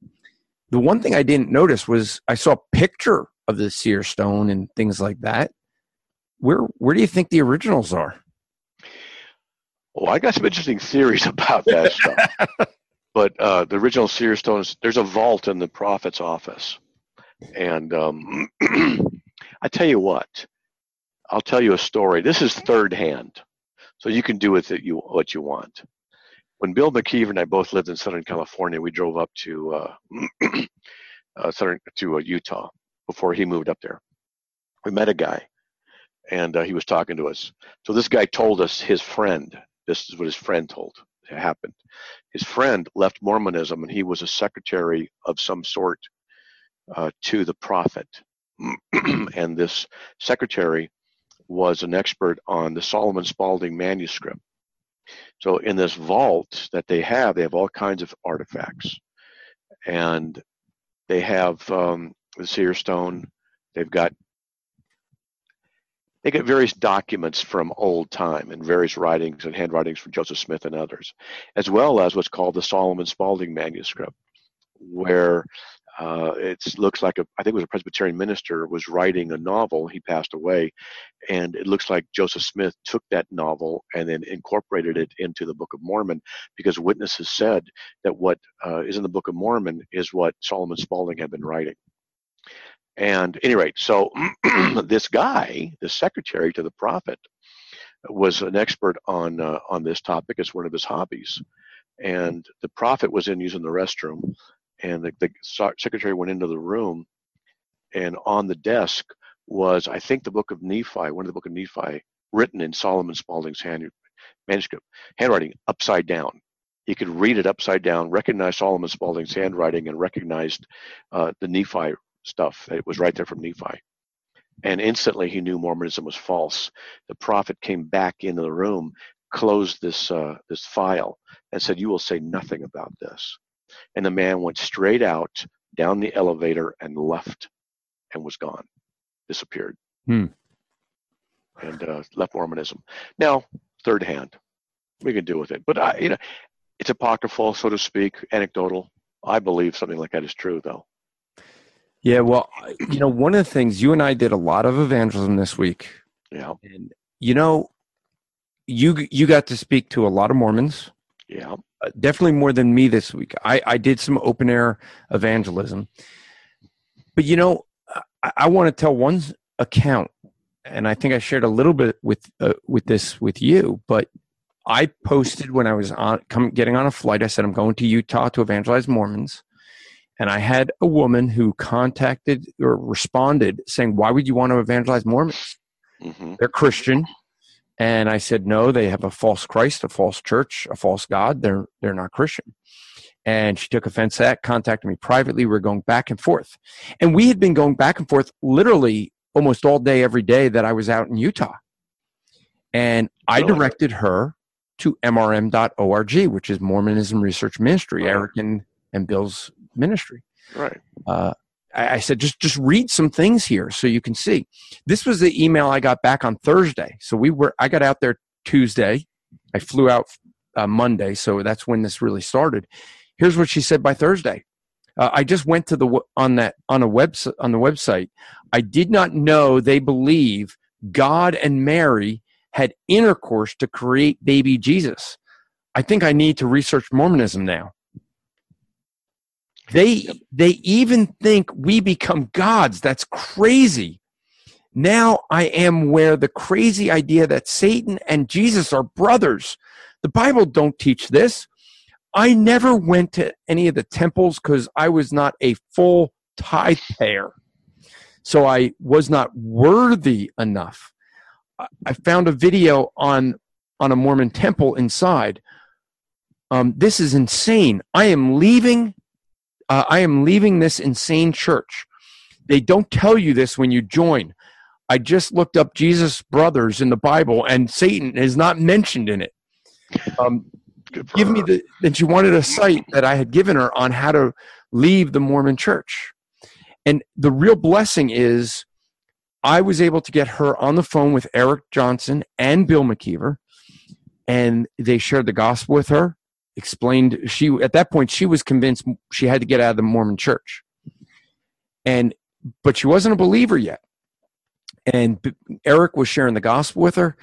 The one thing I didn't notice was I saw a picture of the seer stone and things like that. Where where do you think the originals are? Well, I got some interesting theories about that stuff. But uh, the original seer stones, there's a vault in the prophet's office, and um, I tell you what, I'll tell you a story. This is third hand, so you can do with it you what you want. When Bill McKeever and I both lived in Southern California, we drove up to uh, uh, Southern to uh, Utah before he moved up there. We met a guy, and uh, he was talking to us. So this guy told us his friend. This is what his friend told happened. His friend left Mormonism, and he was a secretary of some sort uh, to the prophet. and this secretary was an expert on the Solomon Spaulding manuscript. So in this vault that they have, they have all kinds of artifacts, and they have um, the seer stone. They've got they get various documents from old time and various writings and handwritings from Joseph Smith and others, as well as what's called the Solomon Spaulding manuscript, where uh, it looks like a, I think it was a Presbyterian minister was writing a novel. He passed away, and it looks like Joseph Smith took that novel and then incorporated it into the Book of Mormon because witnesses said that what uh, is in the Book of Mormon is what Solomon Spaulding had been writing. And any rate, so this guy, the secretary to the prophet, was an expert on uh, on this topic. It's one of his hobbies. And the prophet was in using the restroom, and the, the secretary went into the room, and on the desk was, I think, the book of Nephi, one of the book of Nephi, written in Solomon Spaulding's hand, manuscript, handwriting upside down. He could read it upside down, recognize Solomon Spaulding's handwriting, and recognized uh, the Nephi stuff. It was right there from Nephi. And instantly he knew Mormonism was false. The prophet came back into the room, closed this uh, this file, and said, "You will say nothing about this." And the man went straight out down the elevator and left, and was gone, disappeared, hmm. and uh, left Mormonism. Now, third hand, we can deal with it, but I, you know, it's apocryphal, so to speak, anecdotal. I believe something like that is true, though. Yeah, well, you know, one of the things you and I did a lot of evangelism this week. Yeah. And you know, you you got to speak to a lot of Mormons. Yeah. Definitely more than me this week. I I did some open air evangelism. But you know, I, I want to tell one account and I think I shared a little bit with uh, with this with you, but I posted when I was on come getting on a flight. I said I'm going to Utah to evangelize Mormons, and I had a woman who contacted or responded saying, Why would you want to evangelize Mormons? Mm-hmm. They're Christian. And I said, No, they have a false Christ, a false church, a false God. They're they're not Christian. And she took offense at, contacted me privately. We we're going back and forth. And we had been going back and forth literally almost all day, every day that I was out in Utah. And I directed her to mrm.org, which is Mormonism Research Ministry, Eric and, and Bill's ministry. Right. Uh, I, said, just just read some things here so you can see. This was the email I got back on Thursday. So we were. I got out there Tuesday. I flew out uh, Monday, so that's when this really started. Here's what she said by Thursday. Uh, I just went to the on that on a website on the website. I did not know they believe God and Mary had intercourse to create baby Jesus. I think I need to research Mormonism now. They they even think we become gods. That's crazy. Now I am where the crazy idea that Satan and Jesus are brothers. The Bible don't teach this. I never went to any of the temples because I was not a full tithe payer. So I was not worthy enough. I found a video on on a Mormon temple inside. Um, this is insane. I am leaving uh, I am leaving this insane church. They don't tell you this when you join. I just looked up Jesus' brothers in the Bible, and Satan is not mentioned in it. Um, give me the. And she wanted a site that I had given her on how to leave the Mormon church. And the real blessing is I was able to get her on the phone with Eric Johnson and Bill McKeever, and they shared the gospel with her. Explained she at that point she was convinced she had to get out of the Mormon Church, and but she wasn't a believer yet. And Eric was sharing the gospel with her,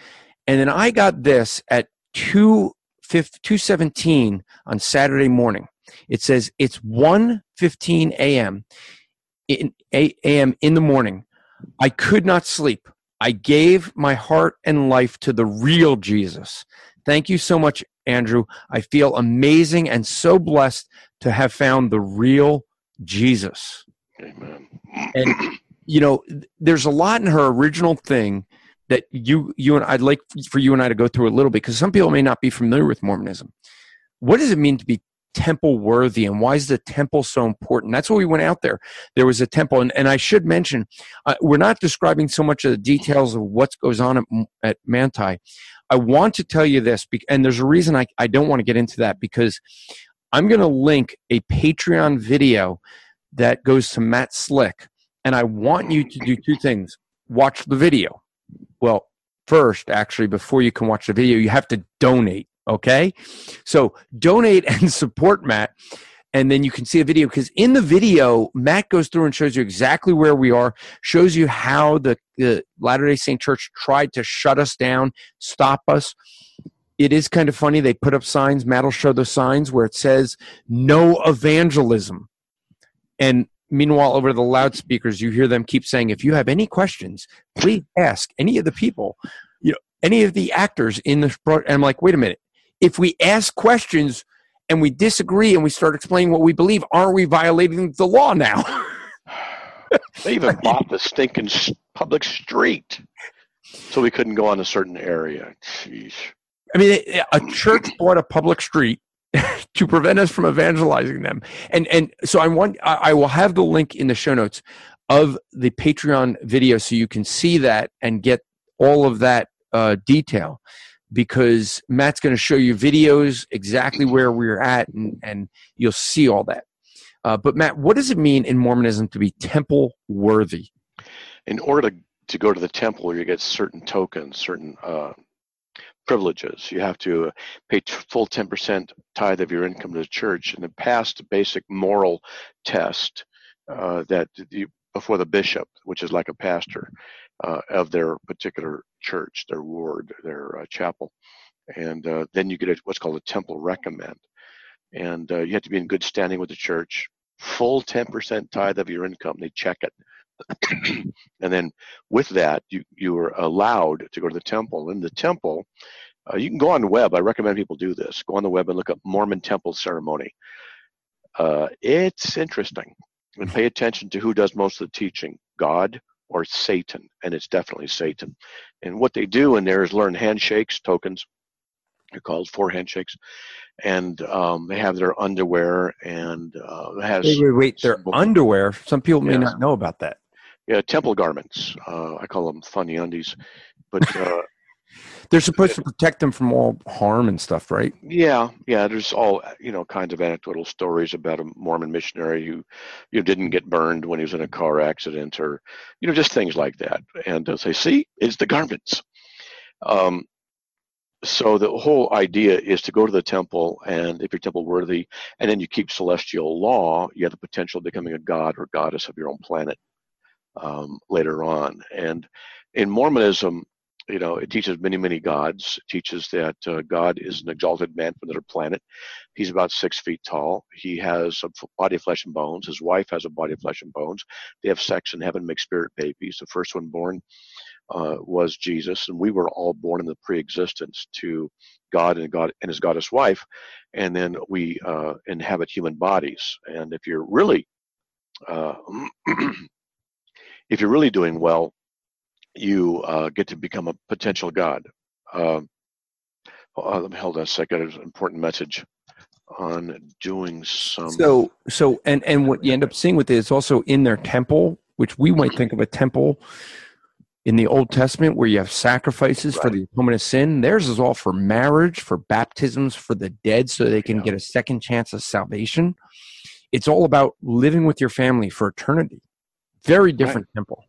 and then I got this at two two seventeen on Saturday morning. It says it's 1.15 a.m. in a.m. in the morning. I could not sleep. I gave my heart and life to the real Jesus. Thank you so much, Andrew. I feel amazing and so blessed to have found the real Jesus. Amen. And you know, there's a lot in her original thing that you you and I'd like for you and I to go through a little bit because some people may not be familiar with Mormonism. What does it mean to be temple worthy and why is the temple so important that's why we went out there there was a temple and, and i should mention uh, we're not describing so much of the details of what goes on at, at manti i want to tell you this and there's a reason i, I don't want to get into that because i'm going to link a patreon video that goes to matt slick and i want you to do two things watch the video well first actually before you can watch the video you have to donate Okay. So donate and support Matt. And then you can see a video because in the video, Matt goes through and shows you exactly where we are, shows you how the, the Latter day Saint Church tried to shut us down, stop us. It is kind of funny. They put up signs. Matt will show the signs where it says no evangelism. And meanwhile, over the loudspeakers, you hear them keep saying, if you have any questions, please ask any of the people, you know, any of the actors in the. And I'm like, wait a minute if we ask questions and we disagree and we start explaining what we believe, aren't we violating the law now? they even bought the stinking public street so we couldn't go on a certain area. Jeez. I mean, a church bought a public street to prevent us from evangelizing them. And and so I want I will have the link in the show notes of the Patreon video so you can see that and get all of that uh, detail because Matt's going to show you videos exactly where we're at, and, and you'll see all that. Uh, but Matt, what does it mean in Mormonism to be temple worthy? In order to, go to the temple, you get certain tokens, certain uh, privileges. You have to pay t- full 10% tithe of your income to the church and then pass the basic moral test uh, that you, before the bishop, which is like a pastor uh, of their particular church, their ward, their uh, chapel, and uh, then you get a, what's called a temple recommend, and uh, you have to be in good standing with the church. Full 10% tithe of your income, they check it. and then with that, you, you are allowed to go to the temple. In the temple, uh, you can go on the web. I recommend people do this. Go on the web and look up Mormon temple ceremony. Uh, it's interesting. And pay attention to who does most of the teaching God or Satan, and it's definitely Satan. And what they do in there is learn handshakes, tokens. They're called four handshakes, and um, they have their underwear and uh, has. Wait, wait, wait. Their underwear. Some people may not know about that. Yeah, temple garments. Uh, I call them funny undies, but uh, they're supposed to protect them from all harm and stuff, right? Yeah, yeah. There's all you know kinds of anecdotal stories about a Mormon missionary who you know, didn't get burned when he was in a car accident, or you know just things like that. And they'll say, "See, it's the garments." Um, so the whole idea is to go to the temple, and if you're temple worthy, and then you keep celestial law, you have the potential of becoming a god or goddess of your own planet um, later on. And in Mormonism, you know, it teaches many, many gods. It teaches that uh, God is an exalted man from another planet. He's about six feet tall. He has a body of flesh and bones. His wife has a body of flesh and bones. They have sex in heaven, make spirit babies. The first one born uh, was Jesus, and we were all born in the pre-existence to God and God and His goddess wife, and then we uh, inhabit human bodies. And if you're really uh, if you're really doing well, you uh, get to become a potential god. Um, uh, hold on a second. There's an important message on doing some. So, so, and and what you end up seeing with it is also in their temple, which we might think of a temple in the Old Testament, where you have sacrifices right. for the atonement of sin. Theirs is all for marriage, for baptisms, for the dead, so they can yeah. get a second chance of salvation. It's all about living with your family for eternity. Very different right. temple.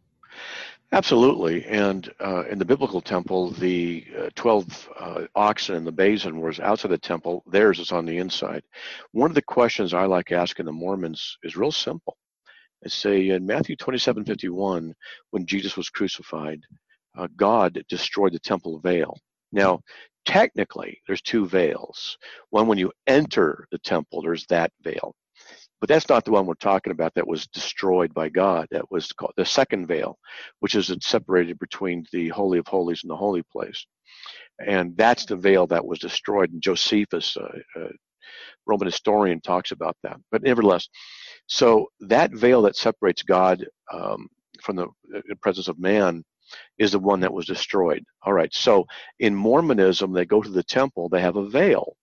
Absolutely, and uh, in the biblical temple, the uh, twelve uh, oxen in the basin was outside the temple. Theirs is on the inside. One of the questions I like asking the Mormons is real simple. I say in Matthew twenty-seven fifty-one, when Jesus was crucified, uh, God destroyed the temple veil. Now, technically, there's two veils. One when you enter the temple, there's that veil. But that's not the one we're talking about that was destroyed by God. That was called the second veil, which is separated between the Holy of Holies and the Holy Place. And that's the veil that was destroyed. And Josephus, a, a Roman historian, talks about that. But nevertheless, so that veil that separates God um, from the, uh, the presence of man is the one that was destroyed. All right. So in Mormonism, they go to the temple, they have a veil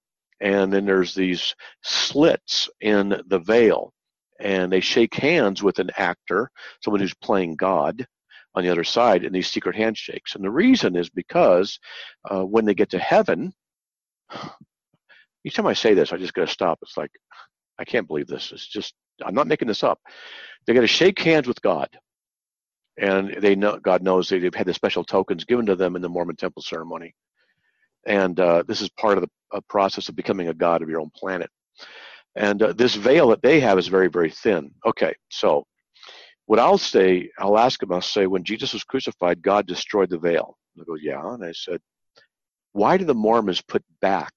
and then there's these slits in the veil. And they shake hands with an actor someone who's playing god on the other side in these secret handshakes. And the reason is because uh, when they get to heaven each time i say this i just gotta stop. It's like i can't believe this. It's just i'm not making this up. They got to shake hands with god. And they know god knows they've had the special tokens given to them in the mormon temple ceremony and uh, this is part of the a process of becoming a god of your own planet. And uh, this veil that they have is very, very thin. Okay, so what I'll say, I'll ask them, I'll say, when Jesus was crucified, God destroyed the veil. They go, yeah. And I said, why do the Mormons put back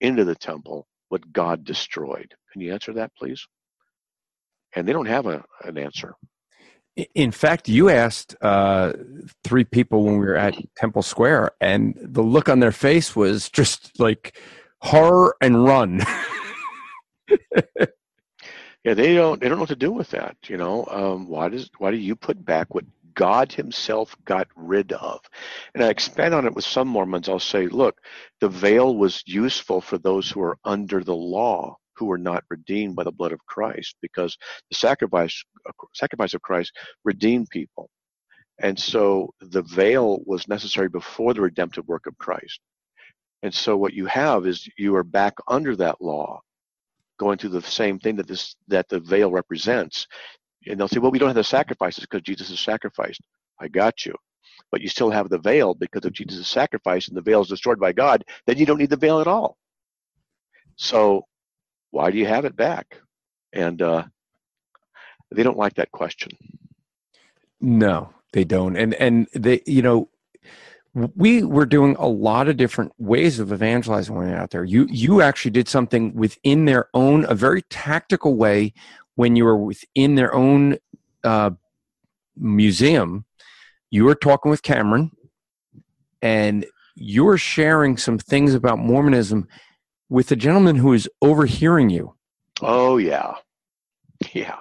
into the temple what God destroyed? Can you answer that, please? And they don't have a, an answer. In fact, you asked uh, three people when we were at Temple Square, and the look on their face was just like horror and run. yeah, they don't. They don't know what to do with that. You know, um, why does why do you put back what God Himself got rid of? And I expand on it with some Mormons. I'll say, look, the veil was useful for those who are under the law who were not redeemed by the blood of Christ because the sacrifice uh, sacrifice of Christ redeemed people. And so the veil was necessary before the redemptive work of Christ. And so what you have is you are back under that law, going through the same thing that this that the veil represents. And they'll say, well, we don't have the sacrifices because Jesus is sacrificed. I got you. But you still have the veil because of Jesus' sacrifice and the veil is destroyed by God, then you don't need the veil at all. So why do you have it back? And uh, they don't like that question. No, they don't. And and they, you know, we were doing a lot of different ways of evangelizing out there. You you actually did something within their own, a very tactical way when you were within their own uh, museum. You were talking with Cameron, and you were sharing some things about Mormonism with a gentleman who is overhearing you. Oh yeah, yeah,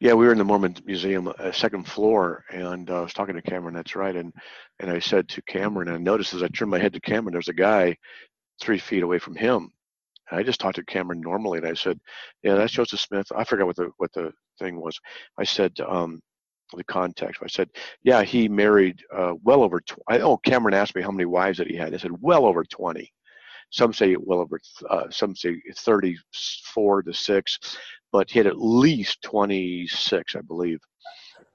yeah. We were in the Mormon Museum, uh, second floor, and uh, I was talking to Cameron. That's right, and and I said to Cameron, and I noticed as I turned my head to Cameron, there's a guy three feet away from him. And I just talked to Cameron normally, and I said, "Yeah, that's Joseph Smith." I forgot what the what the thing was. I said, um, the context. I said, "Yeah, he married uh, well over." Tw- I, oh, Cameron asked me how many wives that he had. I said, "Well over 20." Some say it well over, uh, some say 34 to 6, but had at least 26, I believe.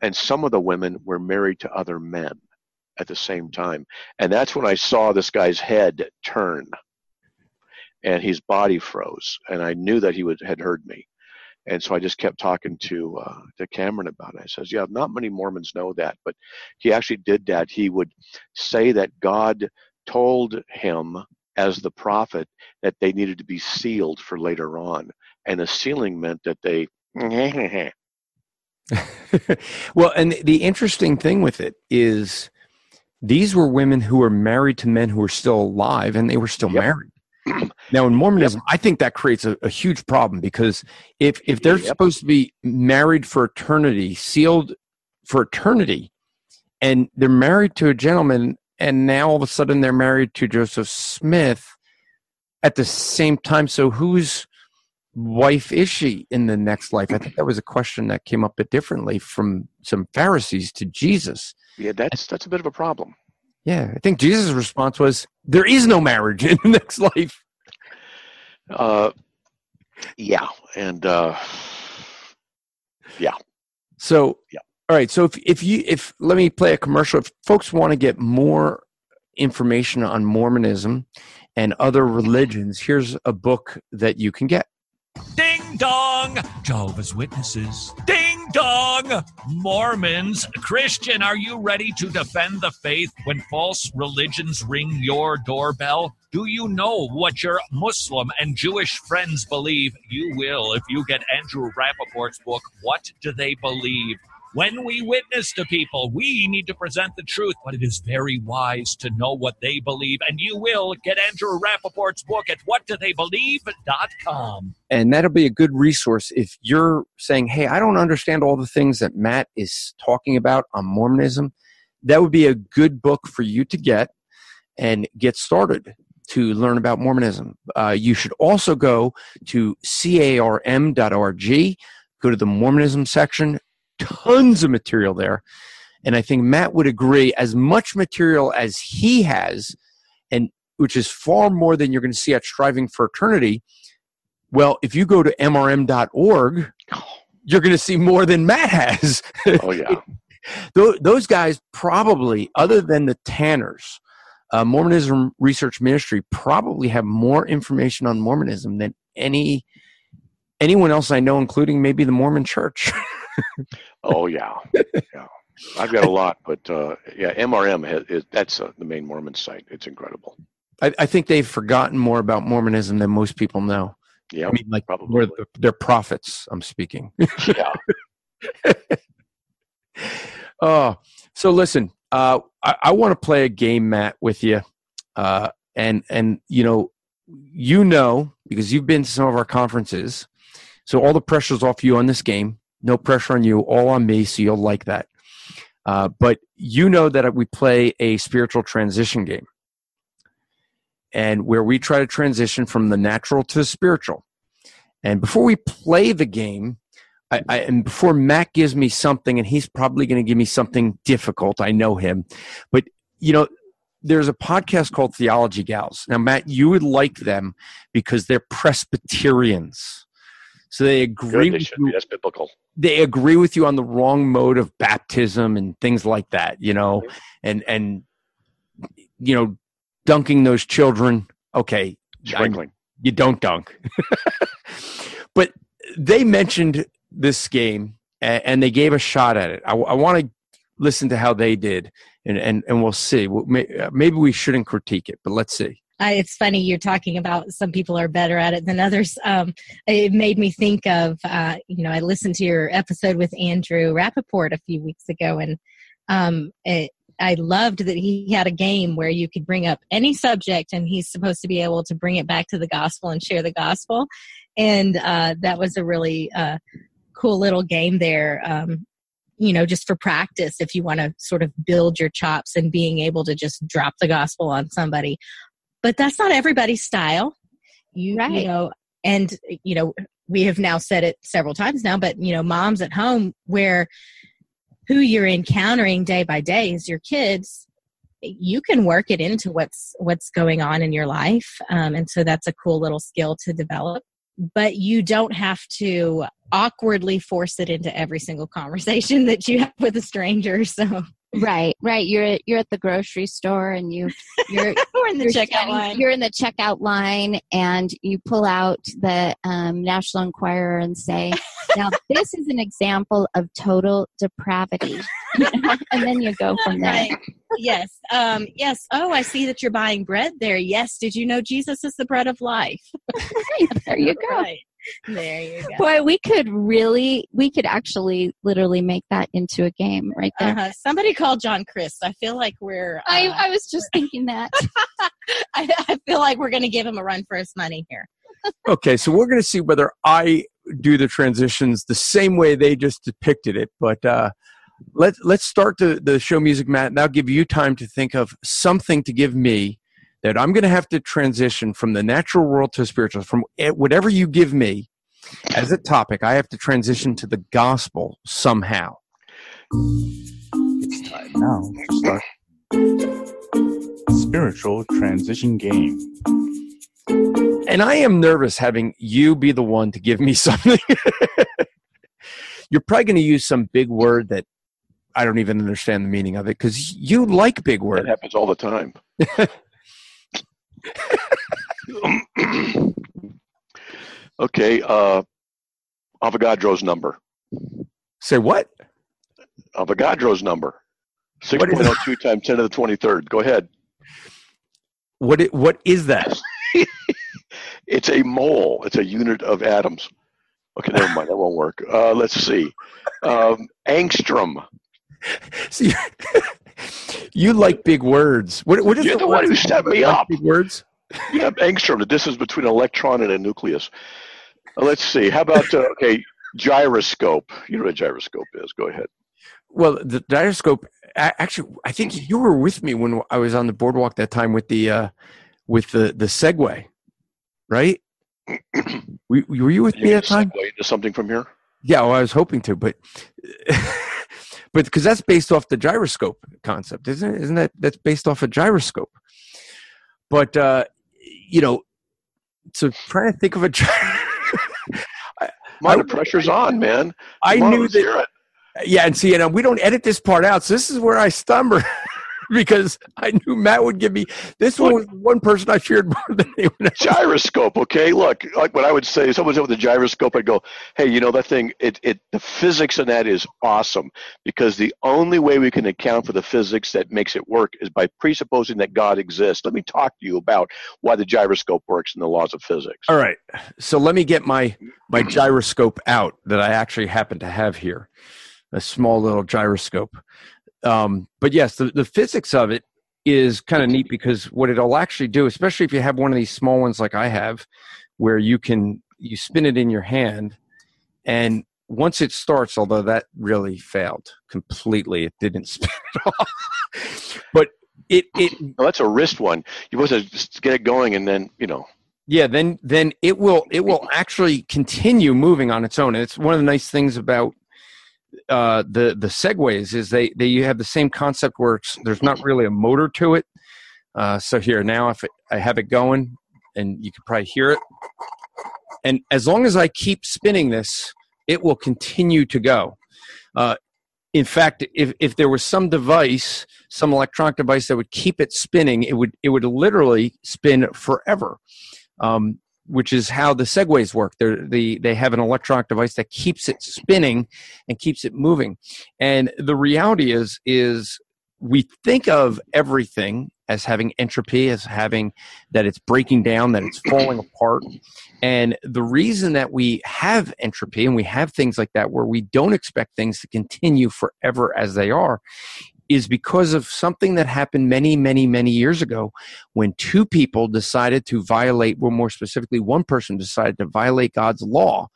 And some of the women were married to other men at the same time. And that's when I saw this guy's head turn and his body froze. And I knew that he would, had heard me. And so I just kept talking to uh, to Cameron about it. I says, "Yeah, not many Mormons know that, but he actually did that. He would say that God told him as the prophet that they needed to be sealed for later on. And a sealing meant that they. well, and the interesting thing with it is these were women who were married to men who were still alive and they were still yep. married. Now, in Mormonism, yep. I think that creates a, a, huge problem because if if they're yep. supposed to be married for eternity, sealed for eternity, and they're married to a gentleman and now all of a sudden they're married to Joseph Smith at the same time. So whose wife is she in the next life? I think that was a question that came up a bit differently from some Pharisees to Jesus. Yeah, that's that's a bit of a problem. Yeah, I think Jesus' response was, "There is no marriage in the next life." Uh, yeah, and uh, yeah. So yeah. All right. So if if you if let me play a commercial. If folks want to get more information on Mormonism and other religions, here's a book that you can get. Ding dong! Jehovah's Witnesses. Ding dong! Mormons. Christian, are you ready to defend the faith when false religions ring your doorbell? Do you know what your Muslim and Jewish friends believe? You will if you get Andrew Rappaport's book, What Do They Believe? When we witness to people, we need to present the truth, but it is very wise to know what they believe. And you will get Andrew Rappaport's book at whatdotheybelieve.com. And that'll be a good resource if you're saying, hey, I don't understand all the things that Matt is talking about on Mormonism. That would be a good book for you to get and get started to learn about Mormonism. Uh, you should also go to carm.org, go to the Mormonism section, tons of material there. And I think Matt would agree as much material as he has, and which is far more than you're going to see at Striving for Eternity. Well, if you go to mrm.org, you're going to see more than Matt has. Oh yeah. Those guys probably, other than the Tanners, uh, Mormonism Research Ministry probably have more information on Mormonism than any anyone else I know, including maybe the Mormon Church. oh yeah, yeah. I've got a lot, but uh, yeah, MRM has, is, that's uh, the main Mormon site. It's incredible. I, I, think they've forgotten more about Mormonism than most people know. Yeah, I mean, like probably the, they're prophets. I'm speaking. yeah. oh, so listen, uh, I, I want to play a game, Matt, with you, uh, and and you know, you know because you've been to some of our conferences, so all the pressure's off you on this game. No pressure on you, all on me. So you'll like that. Uh, but you know that we play a spiritual transition game, and where we try to transition from the natural to the spiritual. And before we play the game, I, I, and before Matt gives me something, and he's probably going to give me something difficult. I know him, but you know, there's a podcast called Theology Gals. Now, Matt, you would like them because they're Presbyterians. So they agree. Good, they you, That's biblical. They agree with you on the wrong mode of baptism and things like that. You know, and and you know, dunking those children. Okay, sprinkling. you don't dunk. but they mentioned this game and, and, they gave a shot at it. I, I want to listen to how they did, and and and we'll see. Uh, maybe we shouldn't critique it, but let's see. I, it's funny you're talking about some people are better at it than others. Um, it made me think of, uh, you know, I listened to your episode with Andrew Rappaport a few weeks ago, and um, it, I loved that he had a game where you could bring up any subject, and he's supposed to be able to bring it back to the gospel and share the gospel, and uh, that was a really uh, cool little game there. Um, you know, just for practice, if you want to sort of build your chops and being able to just drop the gospel on somebody but that's not everybody's style. You, right. you know, and you know, we have now said it several times now, but you know, moms at home where who you're encountering day by day is your kids you can work it into what's what's going on in your life um, and so that's a cool little skill to develop but you don't have to awkwardly force it into every single conversation that you have with a stranger so Right, right. You're at, you're at the grocery store and you you're We're in the you're checkout standing, line. You're in the checkout line and you pull out the um, National Enquirer and say, "Now this is an example of total depravity," and then you go from there. Right. Yes, um, yes. Oh, I see that you're buying bread there. Yes. Did you know Jesus is the bread of life? there you go. Right. There you go. Boy, we could really, we could actually literally make that into a game right there. Uh-huh. Somebody called John Chris. I feel like we're. Uh, I, I was just thinking that. I, I feel like we're going to give him a run for his money here. okay, so we're going to see whether I do the transitions the same way they just depicted it, but. uh Let's let's start the, the show music, Matt, and I'll give you time to think of something to give me that I'm going to have to transition from the natural world to spiritual. From whatever you give me as a topic, I have to transition to the gospel somehow. It's time now to start spiritual transition game. And I am nervous having you be the one to give me something. You're probably going to use some big word that I don't even understand the meaning of it because you like big words. It happens all the time. okay, uh, Avogadro's number. Say what? Avogadro's number. What is- 6.02 times 10 to the 23rd. Go ahead. What? i- What is that? It's a mole. It's a unit of atoms. Okay, never mind. That won't work. Uh, let's see. Um, angstrom. See, you like big words. What? What is You're the one who set me like up. Big words. You have angstrom, the distance between an electron and a nucleus. Uh, let's see. How about, uh, okay, gyroscope. You know what a gyroscope is. Go ahead. Well, the gyroscope. Actually, I think you were with me when I was on the boardwalk that time with the uh, with the the Segway, right? were, were you with You me that time? into something from here? Yeah, well, I was hoping to, but but because that's based off the gyroscope concept, isn't it? Isn't that that's based off a gyroscope? But uh, you know, so trying to think of a. gy- My, I- the pressure's on, man. I Come knew that. Yeah, and see, and we don't edit this part out, so this is where I stumble because I knew Matt would give me this one was one person I feared more than anyone else. gyroscope okay? Look like what i would say if someone's with a gyroscope i'd go hey you know that thing it, it the physics in that is awesome because the only way we can account for the physics that makes it work is by presupposing that god exists. Let me talk to you about why the gyroscope works and the laws of physics. All right, so let me get my my gyroscope out that I actually happen to have here, a small little gyroscope. Um, but yes, the, the physics of it is kind of neat because what it'll actually do, especially if you have one of these small ones like I have, where you can you spin it in your hand, and once it starts, although that really failed completely, it didn't spin it off. but it it Well, that's a wrist one you supposed to just get it going and then you know yeah then then it will it will actually continue moving on its own and it's one of the nice things about uh the the segways is they they you have the same concept where there's not really a motor to it. Uh so here now if it, i have it going and you can probably hear it. And as long as i keep spinning this it will continue to go. Uh in fact if if there was some device some electronic device that would keep it spinning it would it would literally spin forever. Um, which is how the segways work. They're, the, they have an electronic device that keeps it spinning and keeps it moving. And the reality is, is we think of everything as having entropy, as having that it's breaking down, that it's falling apart. And the reason that we have entropy and we have things like that where we don't expect things to continue forever as they are is because of something that happened many, many, many years ago when two people decided to violate, well, more specifically, one person decided to violate God's law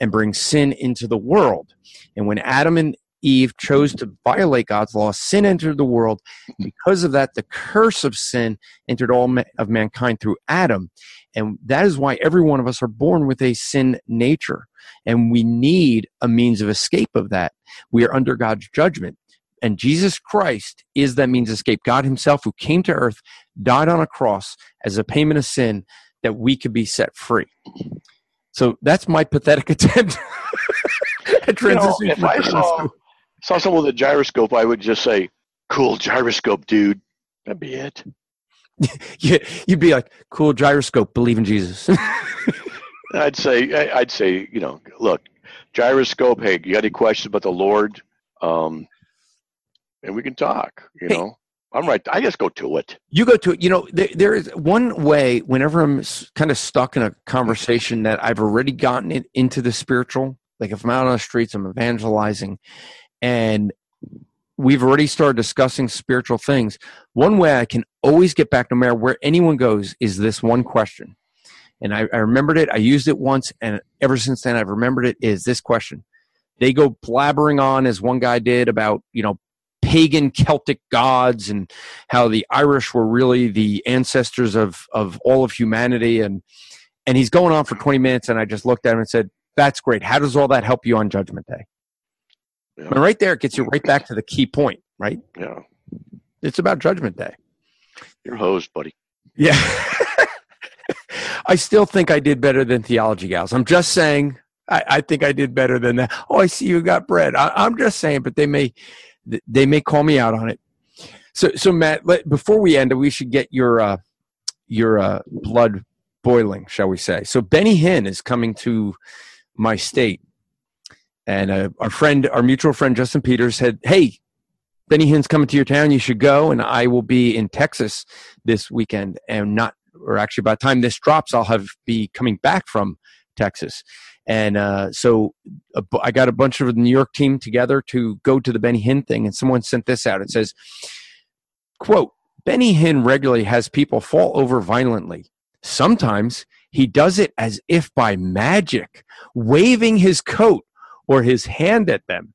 and bring sin into the world. And when Adam and Eve chose to violate God's law, sin entered the world. Because of that, the curse of sin entered all of mankind through Adam. And that is why every one of us are born with a sin nature. And we need a means of escape of that. We are under God's judgment. And Jesus Christ is that means escape. God Himself, who came to earth, died on a cross as a payment of sin that we could be set free. So that's my pathetic attempt at You know, if I saw, saw someone with a gyroscope, I would just say, "Cool gyroscope, dude." That'd be it. you, you'd be like, cool gyroscope, believe in Jesus. I'd say, I'd say, you know, look, gyroscope. Hey, you got any questions about the Lord? Um, and we can talk. You Hey. know, I'm right. I just go to it. you go to it. you know there, there is one way whenever i'm kind of stuck in a conversation that i've already gotten it into the spiritual like if i'm out on the streets i'm evangelizing and we've already started discussing spiritual things one way i can always get back no matter where anyone goes is this one question and I, I remembered it i used it once and ever since then i've remembered it is this question they go blabbering on as one guy did about you know pagan celtic gods and how the Irish were really the ancestors of of all of humanity. And and he's going on for 20 minutes and I just looked at him and said that's great. How does all that help you on judgment day? Yeah. and right there it gets you right back to the key point right? Yeah, it's about judgment day. You're hosed, buddy. yeah. I still think I did better than theology gals. I'm just saying I, I think I did better than that. Oh I see you got bread. I, I'm just saying but they may they may call me out on it. So, so Matt, let, before we end, we should get your uh, your uh, blood boiling, shall we say? So, Benny Hinn is coming to my state, and uh, our friend, our mutual friend Justin Peters said, "Hey, Benny Hinn's coming to your town. You should go." And I will be in Texas this weekend, and not, or actually, by the time this drops, I'll have be coming back from Texas. And uh, so I got a bunch of the New York team together to go to the Benny Hinn thing, and someone sent this out. It says, "quote Benny Hinn regularly has people fall over violently. Sometimes he does it as if by magic, waving his coat or his hand at them.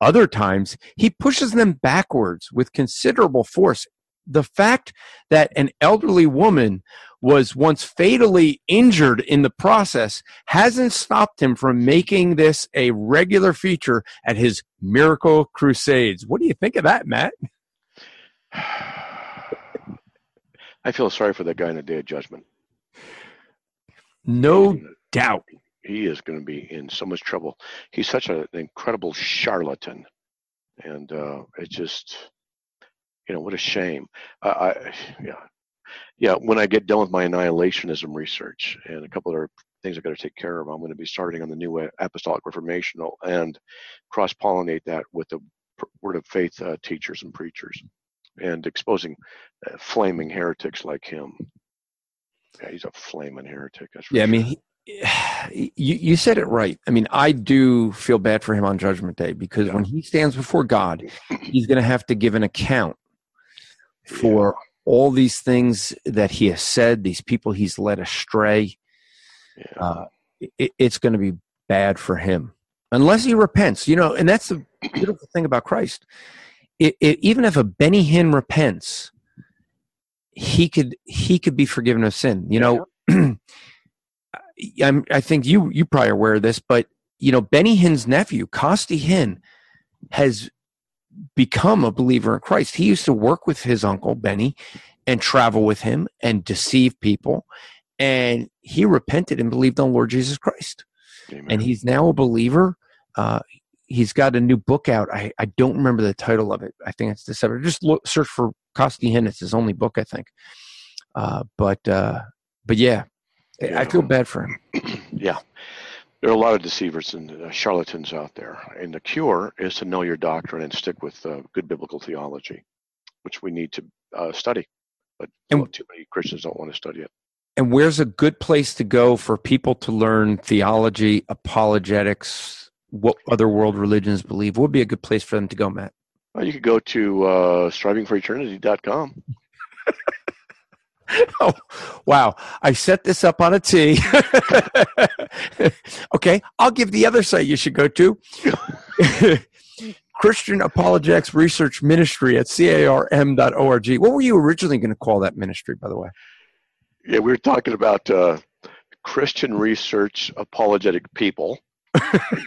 Other times he pushes them backwards with considerable force. The fact that an elderly woman was once fatally injured in the process hasn't stopped him from making this a regular feature at his miracle crusades. What do you think of that, Matt? I feel sorry for that guy in the day of judgment. No doubt. He is going to be in so much trouble. He's such an incredible charlatan, and uh, it's just, you know, what a shame. I, I, yeah, yeah. When I get done with my annihilationism research and a couple other things I've got to take care of, I'm going to be starting on the new apostolic reformational and cross pollinate that with the word of faith uh, teachers and preachers, and exposing uh, flaming heretics like him. Yeah, he's a flaming heretic. Yeah, I mean, he, you you said it right. I mean, I do feel bad for him on Judgment Day because when he stands before God, he's going to have to give an account for all these things that he has said, these people he's led astray. Yeah. Uh, it, it's going to be bad for him unless he repents. You know, and that's the beautiful thing about Christ. It, it, even if a Benny Hinn repents, he could he could be forgiven of sin. You know, I'm, I think you you probably are aware of this, but you know Benny Hinn's nephew, Costi Hinn, has become a believer in Christ. He used to work with his uncle Benny and travel with him and deceive people, and he repented and believed on Lord Jesus Christ, Amen. and he's now a believer. Uh, he's got a new book out. I, I don't remember the title of it. I think it's December. Just look, search for Costi Hinn. It's his only book, I think. Uh, but uh, but yeah, I- I feel bad for him. yeah. There are a lot of deceivers and uh, charlatans out there. And the cure is to know your doctrine and stick with uh, good biblical theology, which we need to uh, study. But And- well, too many Christians don't want to study it. And where's a good place to go for people to learn theology, apologetics, what other world religions believe? What would be a good place for them to go, Matt? Well, you could go to uh, strivingforeternity.com. oh, wow. I set this up on a tee. okay, I'll give the other site you should go to. Christian Apologetics Research Ministry at carm.org. What were you originally going to call that ministry, by the way? Yeah, we were talking about uh, Christian research apologetic people.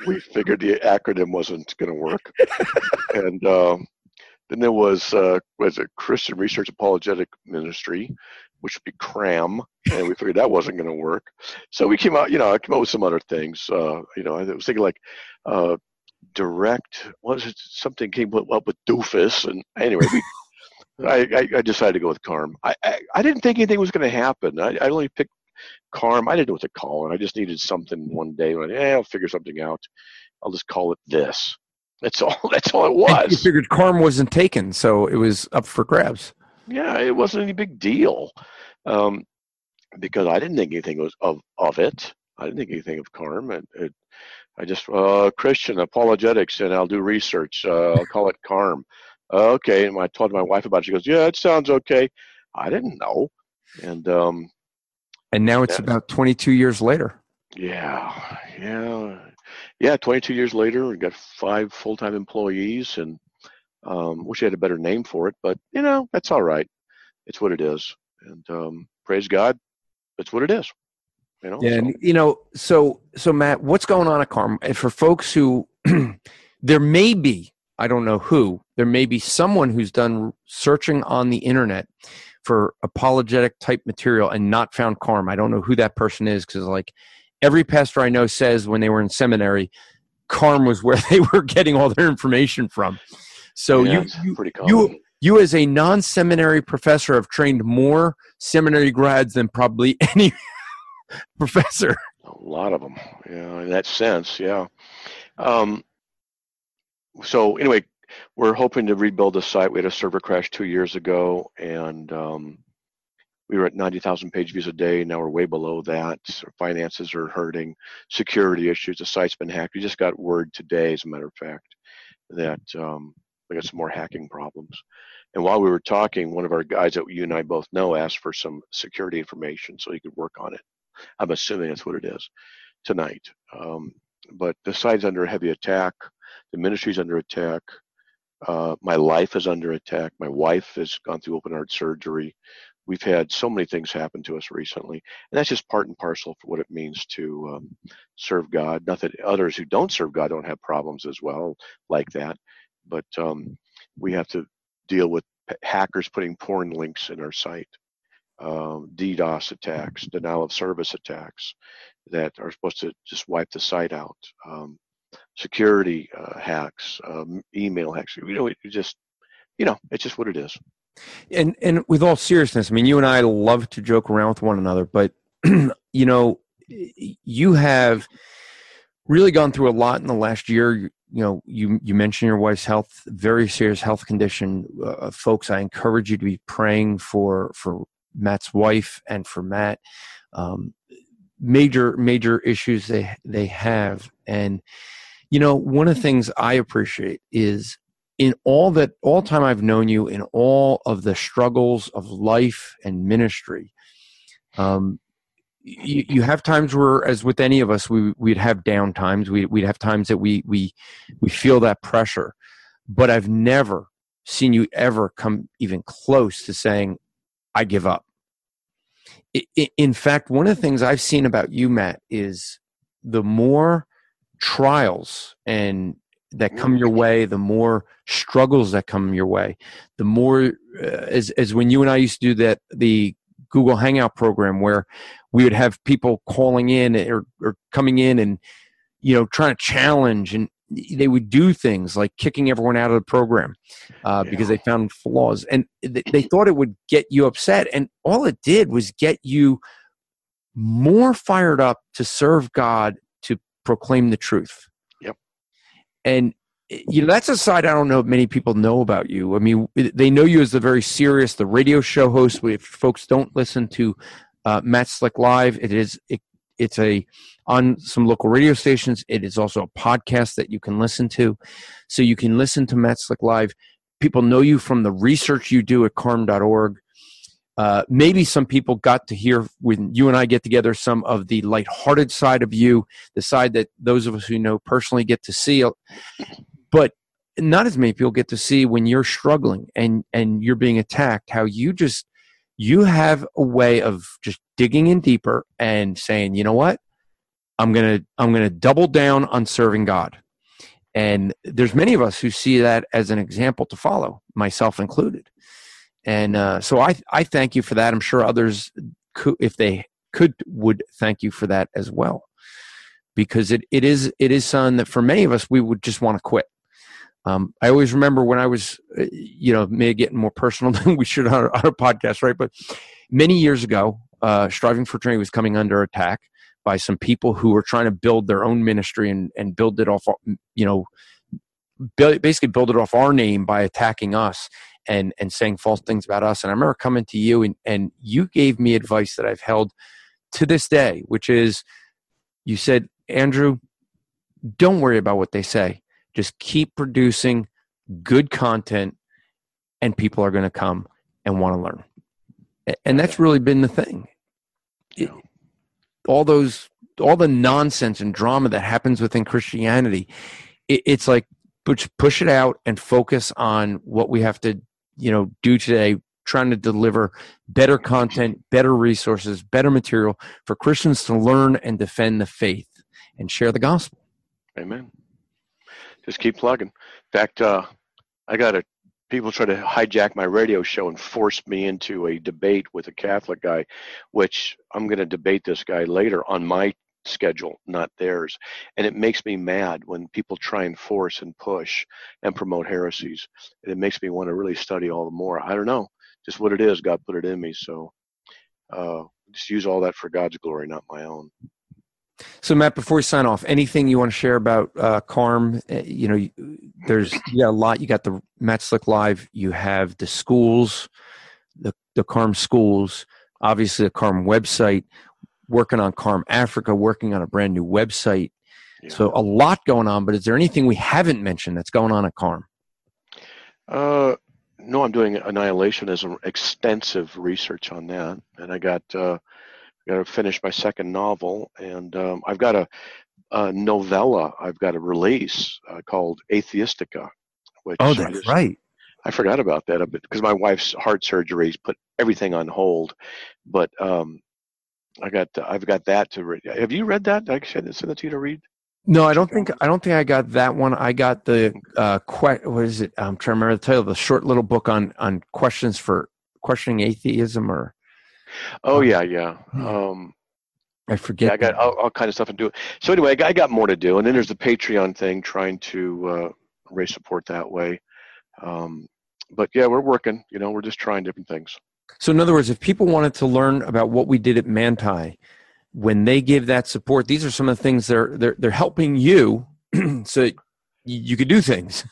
we figured the acronym wasn't going to work, and um, then there was uh, was a Christian Research Apologetic Ministry, which would be CRAM, and we figured that wasn't going to work. So we came out, you know, I came up with some other things. Uh, you know, I was thinking like uh, direct. What is it? Something came up with doofus, and anyway, we I, I, decided to go with Carm. I, I, I didn't think anything was going to happen. I, I only picked Carm. I didn't know what to call it. I just needed something one day. When yeah, I'll figure something out. I'll just call it this. That's all. That's all it And You figured Carm wasn't taken, so it was up for grabs. Yeah, it wasn't any big deal, um, because I didn't think anything was of of it. I didn't think anything of Carm. It, it, I just uh, Christian apologetics, and I'll do research. Uh, I'll call it Carm. Okay, and I told my wife about it. She goes, "Yeah, it sounds okay." I didn't know, and um, And now it's about 22 years later. Yeah, yeah, yeah. Twenty-two years later, we got five full-time employees, and um, wish I had a better name for it, but you know that's all right. It's what it is, and um, praise God, it's what it is. You know. Yeah, so- and you know, so so Matt, what's going on at Carm? And for folks who there may be, I don't know who, there may be someone who's done searching on the internet for apologetic type material and not found Carm. I don't know who that person is because like every pastor I know says when they were in seminary, Carm was where they were getting all their information from. So Yeah, you, you pretty you you as a non-seminary professor have trained more seminary grads than probably any professor. A lot of them, yeah. In that sense, yeah. Um, so anyway, we're hoping to rebuild the site. We had a server crash two years ago, and um, we were at 90,000 page views a day. Now we're way below that. Our finances are hurting. Security issues. The site's been hacked. We just got word today, as a matter of fact, that um, we got some more hacking problems. And while we were talking, one of our guys that you and I both know asked for some security information so he could work on it. I'm assuming that's what it is tonight. Um, but the site's under heavy attack. The ministry's under attack. Uh, my life is under attack. My wife has gone through open heart surgery. We've had so many things happen to us recently, and that's just part and parcel for what it means to um, serve God. Not that others who don't serve God don't have problems as well like that, but um, we have to deal with hackers putting porn links in our site, um, DDoS attacks, denial of service attacks that are supposed to just wipe the site out, um, security uh, hacks, um, email hacks. You know, it just, you know, it's just what it is. And and with all seriousness, I mean, you and I love to joke around with one another, but you know, you have really gone through a lot in the last year. You, know, you you mentioned your wife's health, very serious health condition, uh, folks. I encourage you to be praying for for Matt's wife and for Matt. Um, major major issues they they have, and you know, one of the things I appreciate is in all that all time I've known you, in all of the struggles of life and ministry, um, you, you have times where, as with any of us, we we'd have down times. We we'd have times that we we we feel that pressure, but I've never seen you ever come even close to saying, "I give up." In fact, one of the things I've seen about you, Matt, is the more trials and that come your way, the more struggles that come your way, the more uh, as as when you and I used to do that the Google Hangout program where we would have people calling in or, or coming in and you know trying to challenge and they would do things like kicking everyone out of the program uh, because they found flaws and they, they thought it would get you upset and all it did was get you more fired up to serve god to proclaim the truth Yep. and you know that's a side i don't know if many people know about you. I mean they know you as the very serious the radio show host. If folks don't listen to uh, matt slick live it is it, it's a on some local radio stations. It is also a podcast that you can listen to. So you can listen to matt slick live. People know you from the research you do at carm.org uh, maybe some people got to hear when you and I get together some of the lighthearted side of you, the side that those of us who know personally get to see. But not as many people get to see when you're struggling and and you're being attacked. How you just you have a way of just digging in deeper and saying, you know what, I'm gonna I'm gonna double down on serving God. And there's many of us who see that as an example to follow, myself included and uh, so I I thank you for that. I'm sure others, could, if they could, would thank you for that as well, because it, it is it is something that for many of us we would just want to quit. Um, I always remember when I was, uh, you know, maybe getting more personal than we should on, on a podcast, right? But many years ago, uh, Striving for Eternity was coming under attack by some people who were trying to build their own ministry and and build it off, you know, basically build it off our name by attacking us and and saying false things about us. And I remember coming to you and and you gave me advice that I've held to this day, which is you said, Andrew, don't worry about what they say. Just keep producing good content and people are going to come and want to learn. And that's really been the thing. It, all those all the nonsense and drama that happens within Christianity, it, it's like push push it out and focus on what we have to you know do today trying to deliver better content better resources better material for christians to learn and defend the faith and share the gospel Amen. Just keep plugging. In fact, uh, I got a people try to hijack my radio show and force me into a debate with a Catholic guy, which I'm going to debate this guy later on my schedule, not theirs. And it makes me mad when people try and force and push and promote heresies. And it makes me want to really study all the more. I don't know, just what it is. God put it in me. So uh, just use all that for God's glory, not my own. So Matt, before we sign off, anything you want to share about uh, Carm? Uh, you know, there's yeah a lot. You got the Matt Slick Live. You have the schools, the the Carm schools. Obviously, the Carm website working on Carm Africa, working on a brand new website. Yeah. So a lot going on. But is there anything we haven't mentioned that's going on at Carm? Uh, no, I'm doing annihilationism, extensive research on that, and I got uh, got to finish my second novel, and um, I've got a, a, novella I've got to release uh, called Atheistica. Which oh, that's I just, right. I forgot about that a bit because my wife's heart surgery put everything on hold, but um, I got I've got that to read. Have you read that? Did I send it to you to read? No, I don't think I don't think I got that one. I got the uh, que- what is it? I'm trying to remember the title. The short little book on on questions for questioning atheism or. Oh um, yeah, yeah. Um, I forget. Yeah, I got all, all, kind of stuff to do. So anyway, I got more to do, and then there's the Patreon thing, trying to uh, raise support that way. Um, but yeah, we're working. You know, we're just trying different things. So, in other words, if people wanted to learn about what we did at Manti, when they give that support, these are some of the things they're they're they're helping you, so you could do things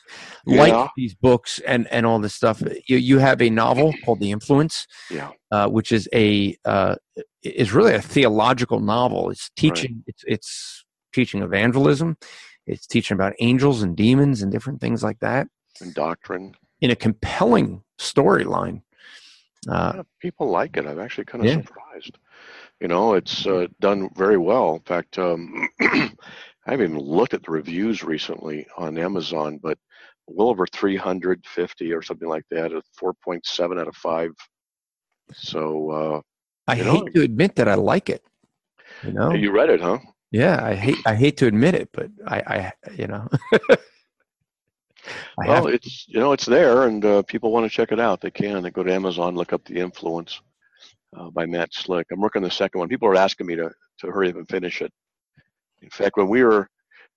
yeah. like these books and and all this stuff. You you have a novel called The Influence, yeah, uh, which is a uh, is really a theological novel. It's teaching right. it's it's teaching evangelism. It's teaching about angels and demons and different things like that. And doctrine. In a compelling storyline. Uh, yeah, people like it. I'm actually kind of yeah. surprised. You know, it's uh, done very well. In fact, um, I haven't even looked at the reviews recently on Amazon, but well over 350 or something like that, a 4.7 out of 5. So, uh, I hate know, to admit that I like it. You know, you read it, huh? Yeah, I hate I hate to admit it, but I, I you know. well, it's you know it's there, and uh, people want to check it out. They can. They go to Amazon, look up the influence uh, by Matt Slick. I'm working on the second one. People are asking me to to hurry up and finish it. In fact, when we were,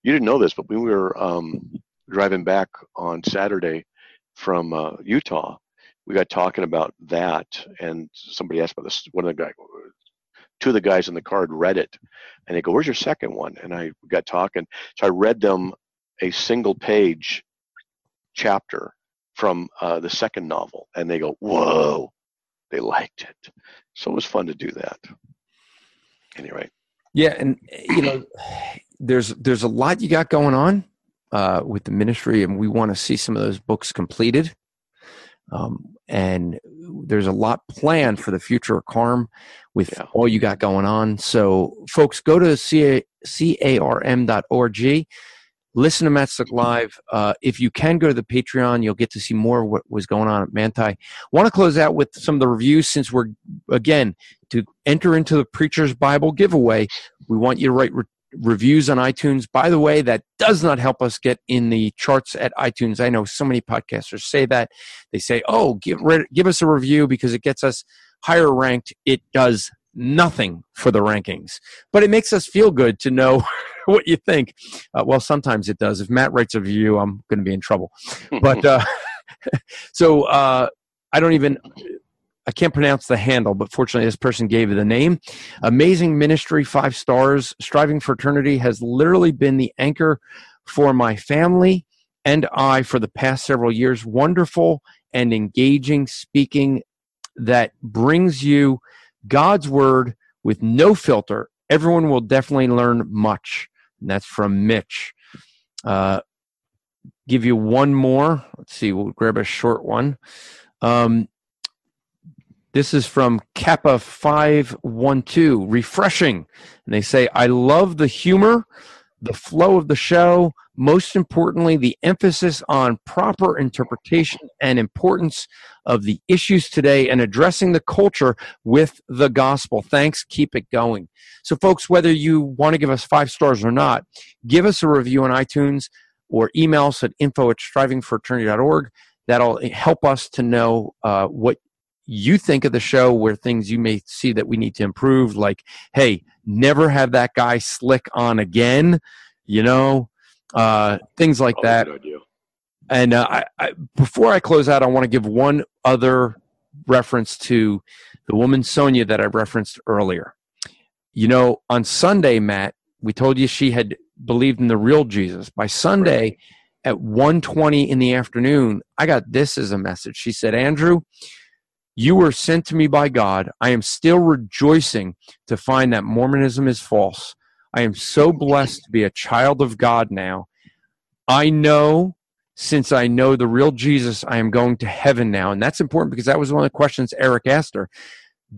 you didn't know this, but when we were um, driving back on Saturday from uh, Utah, we got talking about that, and somebody asked about this. One of the guys, two of the guys in the car had read it, and they go, "Where's your second one?" And I got talking, so I read them a single page chapter from uh, the second novel, and they go, "Whoa!" They liked it, so it was fun to do that. Anyway, yeah, and you know, there's there's a lot you got going on uh, with the ministry, and we want to see some of those books completed. Um, and there's a lot planned for the future of Carm with yeah. all you got going on. So, folks, go to carm.org listen to Matt Slick live. Uh, if you can go to the Patreon, you'll get to see more of what was going on at Manti. Want to close out with some of the reviews since we're again to enter into the Preacher's Bible giveaway. We want you to write re- reviews on iTunes. By the way, that does not help us get in the charts at iTunes. I know so many podcasters say that. They say, "Oh, give give us a review because it gets us higher ranked." It does nothing for the rankings, but it makes us feel good to know what you think. Uh, well, sometimes it does. If Matt writes a review, I'm going to be in trouble. But uh, so uh, I don't even. I can't pronounce the handle, but fortunately, this person gave it the name. Amazing ministry, five stars. Striving for eternity has literally been the anchor for my family and I for the past several years. Wonderful and engaging speaking that brings you God's word with no filter. Everyone will definitely learn much. And that's from Mitch. Uh, give you one more. Let's see, we'll grab a short one. Um, this is from Kappa 512, refreshing. And they say, I love the humor, the flow of the show, most importantly, the emphasis on proper interpretation and importance of the issues today and addressing the culture with the gospel. Thanks. Keep it going. So, folks, whether you want to give us five stars or not, give us a review on iTunes or email us at info at strivingforeternity.org. That'll help us to know uh, what you think of the show, where things you may see that we need to improve, like, hey, never have that guy slick on again, you know, uh, things like Probably that. And uh, I, I, before I close out, I want to give one other reference to the woman Sonia that I referenced earlier. You know, on Sunday, Matt, we told you she had believed in the real Jesus. By Sunday at 1:20 in the afternoon, I got this as a message. She said, "Andrew, you were sent to me by God. I am still rejoicing to find that Mormonism is false. I am so blessed to be a child of God now. I know since I know the real Jesus, I am going to heaven now. And that's important because that was one of the questions Eric asked her.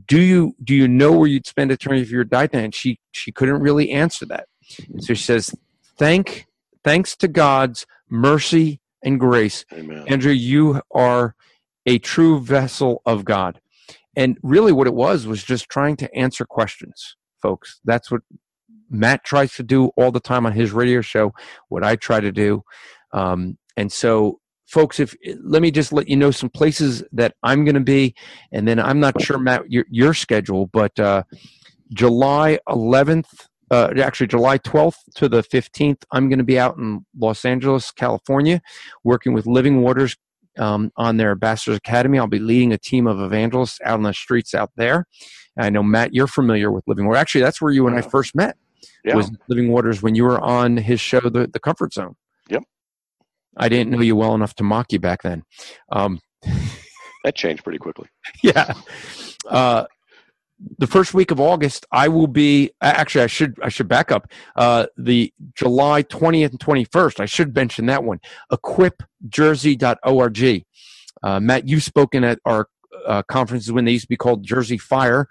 Do you do you know where you'd spend eternity if you were died? And she she couldn't really answer that. And so she says, Thank thanks to God's mercy and grace. Amen. Andrew, you are a true vessel of God. And really what it was was just trying to answer questions, folks. That's what Matt tries to do all the time on his radio show, what I try to do. Um, and so, folks, if let me just let you know some places that I'm going to be, and then I'm not sure Matt your, your schedule, but uh, July 11th, uh, actually July 12th to the 15th, I'm going to be out in Los Angeles, California, working with Living Waters um, on their Ambassadors Academy. I'll be leading a team of evangelists out on the streets out there. I know Matt, you're familiar with Living Waters. Actually, that's where you and I first met. Yeah. Was Living Waters when you were on his show, The, the Comfort Zone. Yep. I didn't know you well enough to mock you back then. Um, That changed pretty quickly. yeah. Uh, the first week of August, I will be. Actually, I should I should back up. Uh, the July twentieth and twenty first. I should mention that one. Equipjersey.org. Uh, Matt, you've spoken at our uh, conferences when they used to be called Jersey Fire,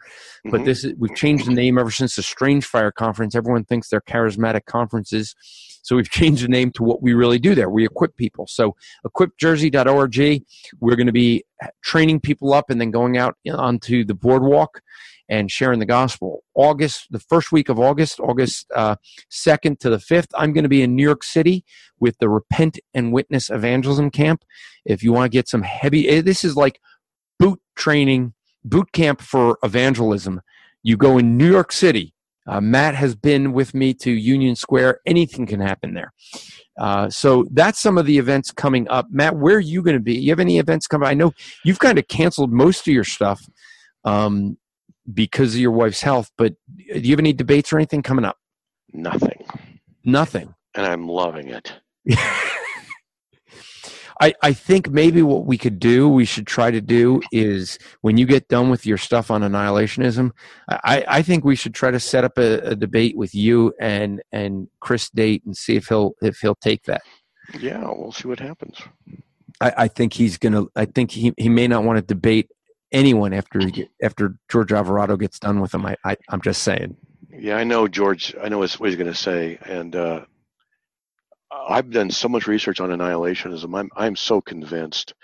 but Mhm. this is, we've changed the name ever since the Strange Fire Conference. Everyone thinks they're charismatic conferences, so we've changed the name to what we really do there. We equip people. So equipjersey.org. We're going to be training people up and then going out onto the boardwalk and sharing the gospel. August, the first week of August, August uh, 2nd to the 5th, I'm going to be in New York City with the Repent and Witness Evangelism Camp. If you want to get some heavy, eh, this is like boot training, boot camp for evangelism. You go in New York City. Uh, Matt has been with me to Union Square. Anything can happen there. Uh, so that's some of the events coming up. Matt, where are you going to be? You have any events coming? I know you've kind of canceled most of your stuff um, because of your wife's health, but do you have any debates or anything coming up? Nothing. Nothing. And I'm loving it. I, I think maybe what we could do, we should try to do is when you get done with your stuff on annihilationism, I, I think we should try to set up a, a debate with you and, and Chris Date and see if he'll if he'll take that. Yeah, we'll see what happens. I, I think he's gonna. I think he, he may not want to debate anyone after after George Alvarado gets done with him. I, I I'm just saying. Yeah, I know George. I know what he's going to say, and uh, I've done so much research on annihilationism. I'm I'm so convinced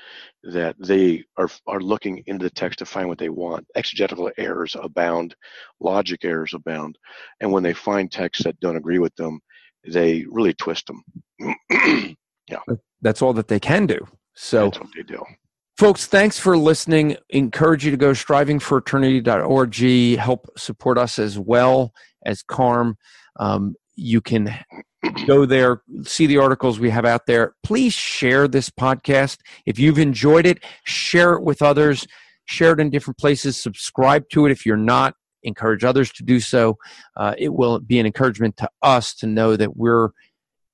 that they are are looking into the text to find what they want. Exegetical errors abound, logic errors abound, and when they find texts that don't agree with them, they really twist them. Yeah, that's all that they can do. So That's what they do. Folks, thanks for listening. Encourage you to go strivingforeternity.org. Help support us as well as CARM. Um, you can go there, see the articles we have out there. Please share this podcast. If you've enjoyed it, share it with others. Share it in different places. Subscribe to it if you're not. Encourage others to do so. Uh, it will be an encouragement to us to know that we're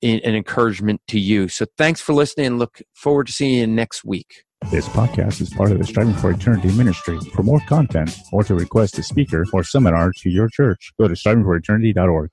in, an encouragement to you. So thanks for listening and look forward to seeing you next week. This podcast is part of the Striving for Eternity ministry. For more content or to request a speaker or seminar to your church, go to strivingforeternity.org.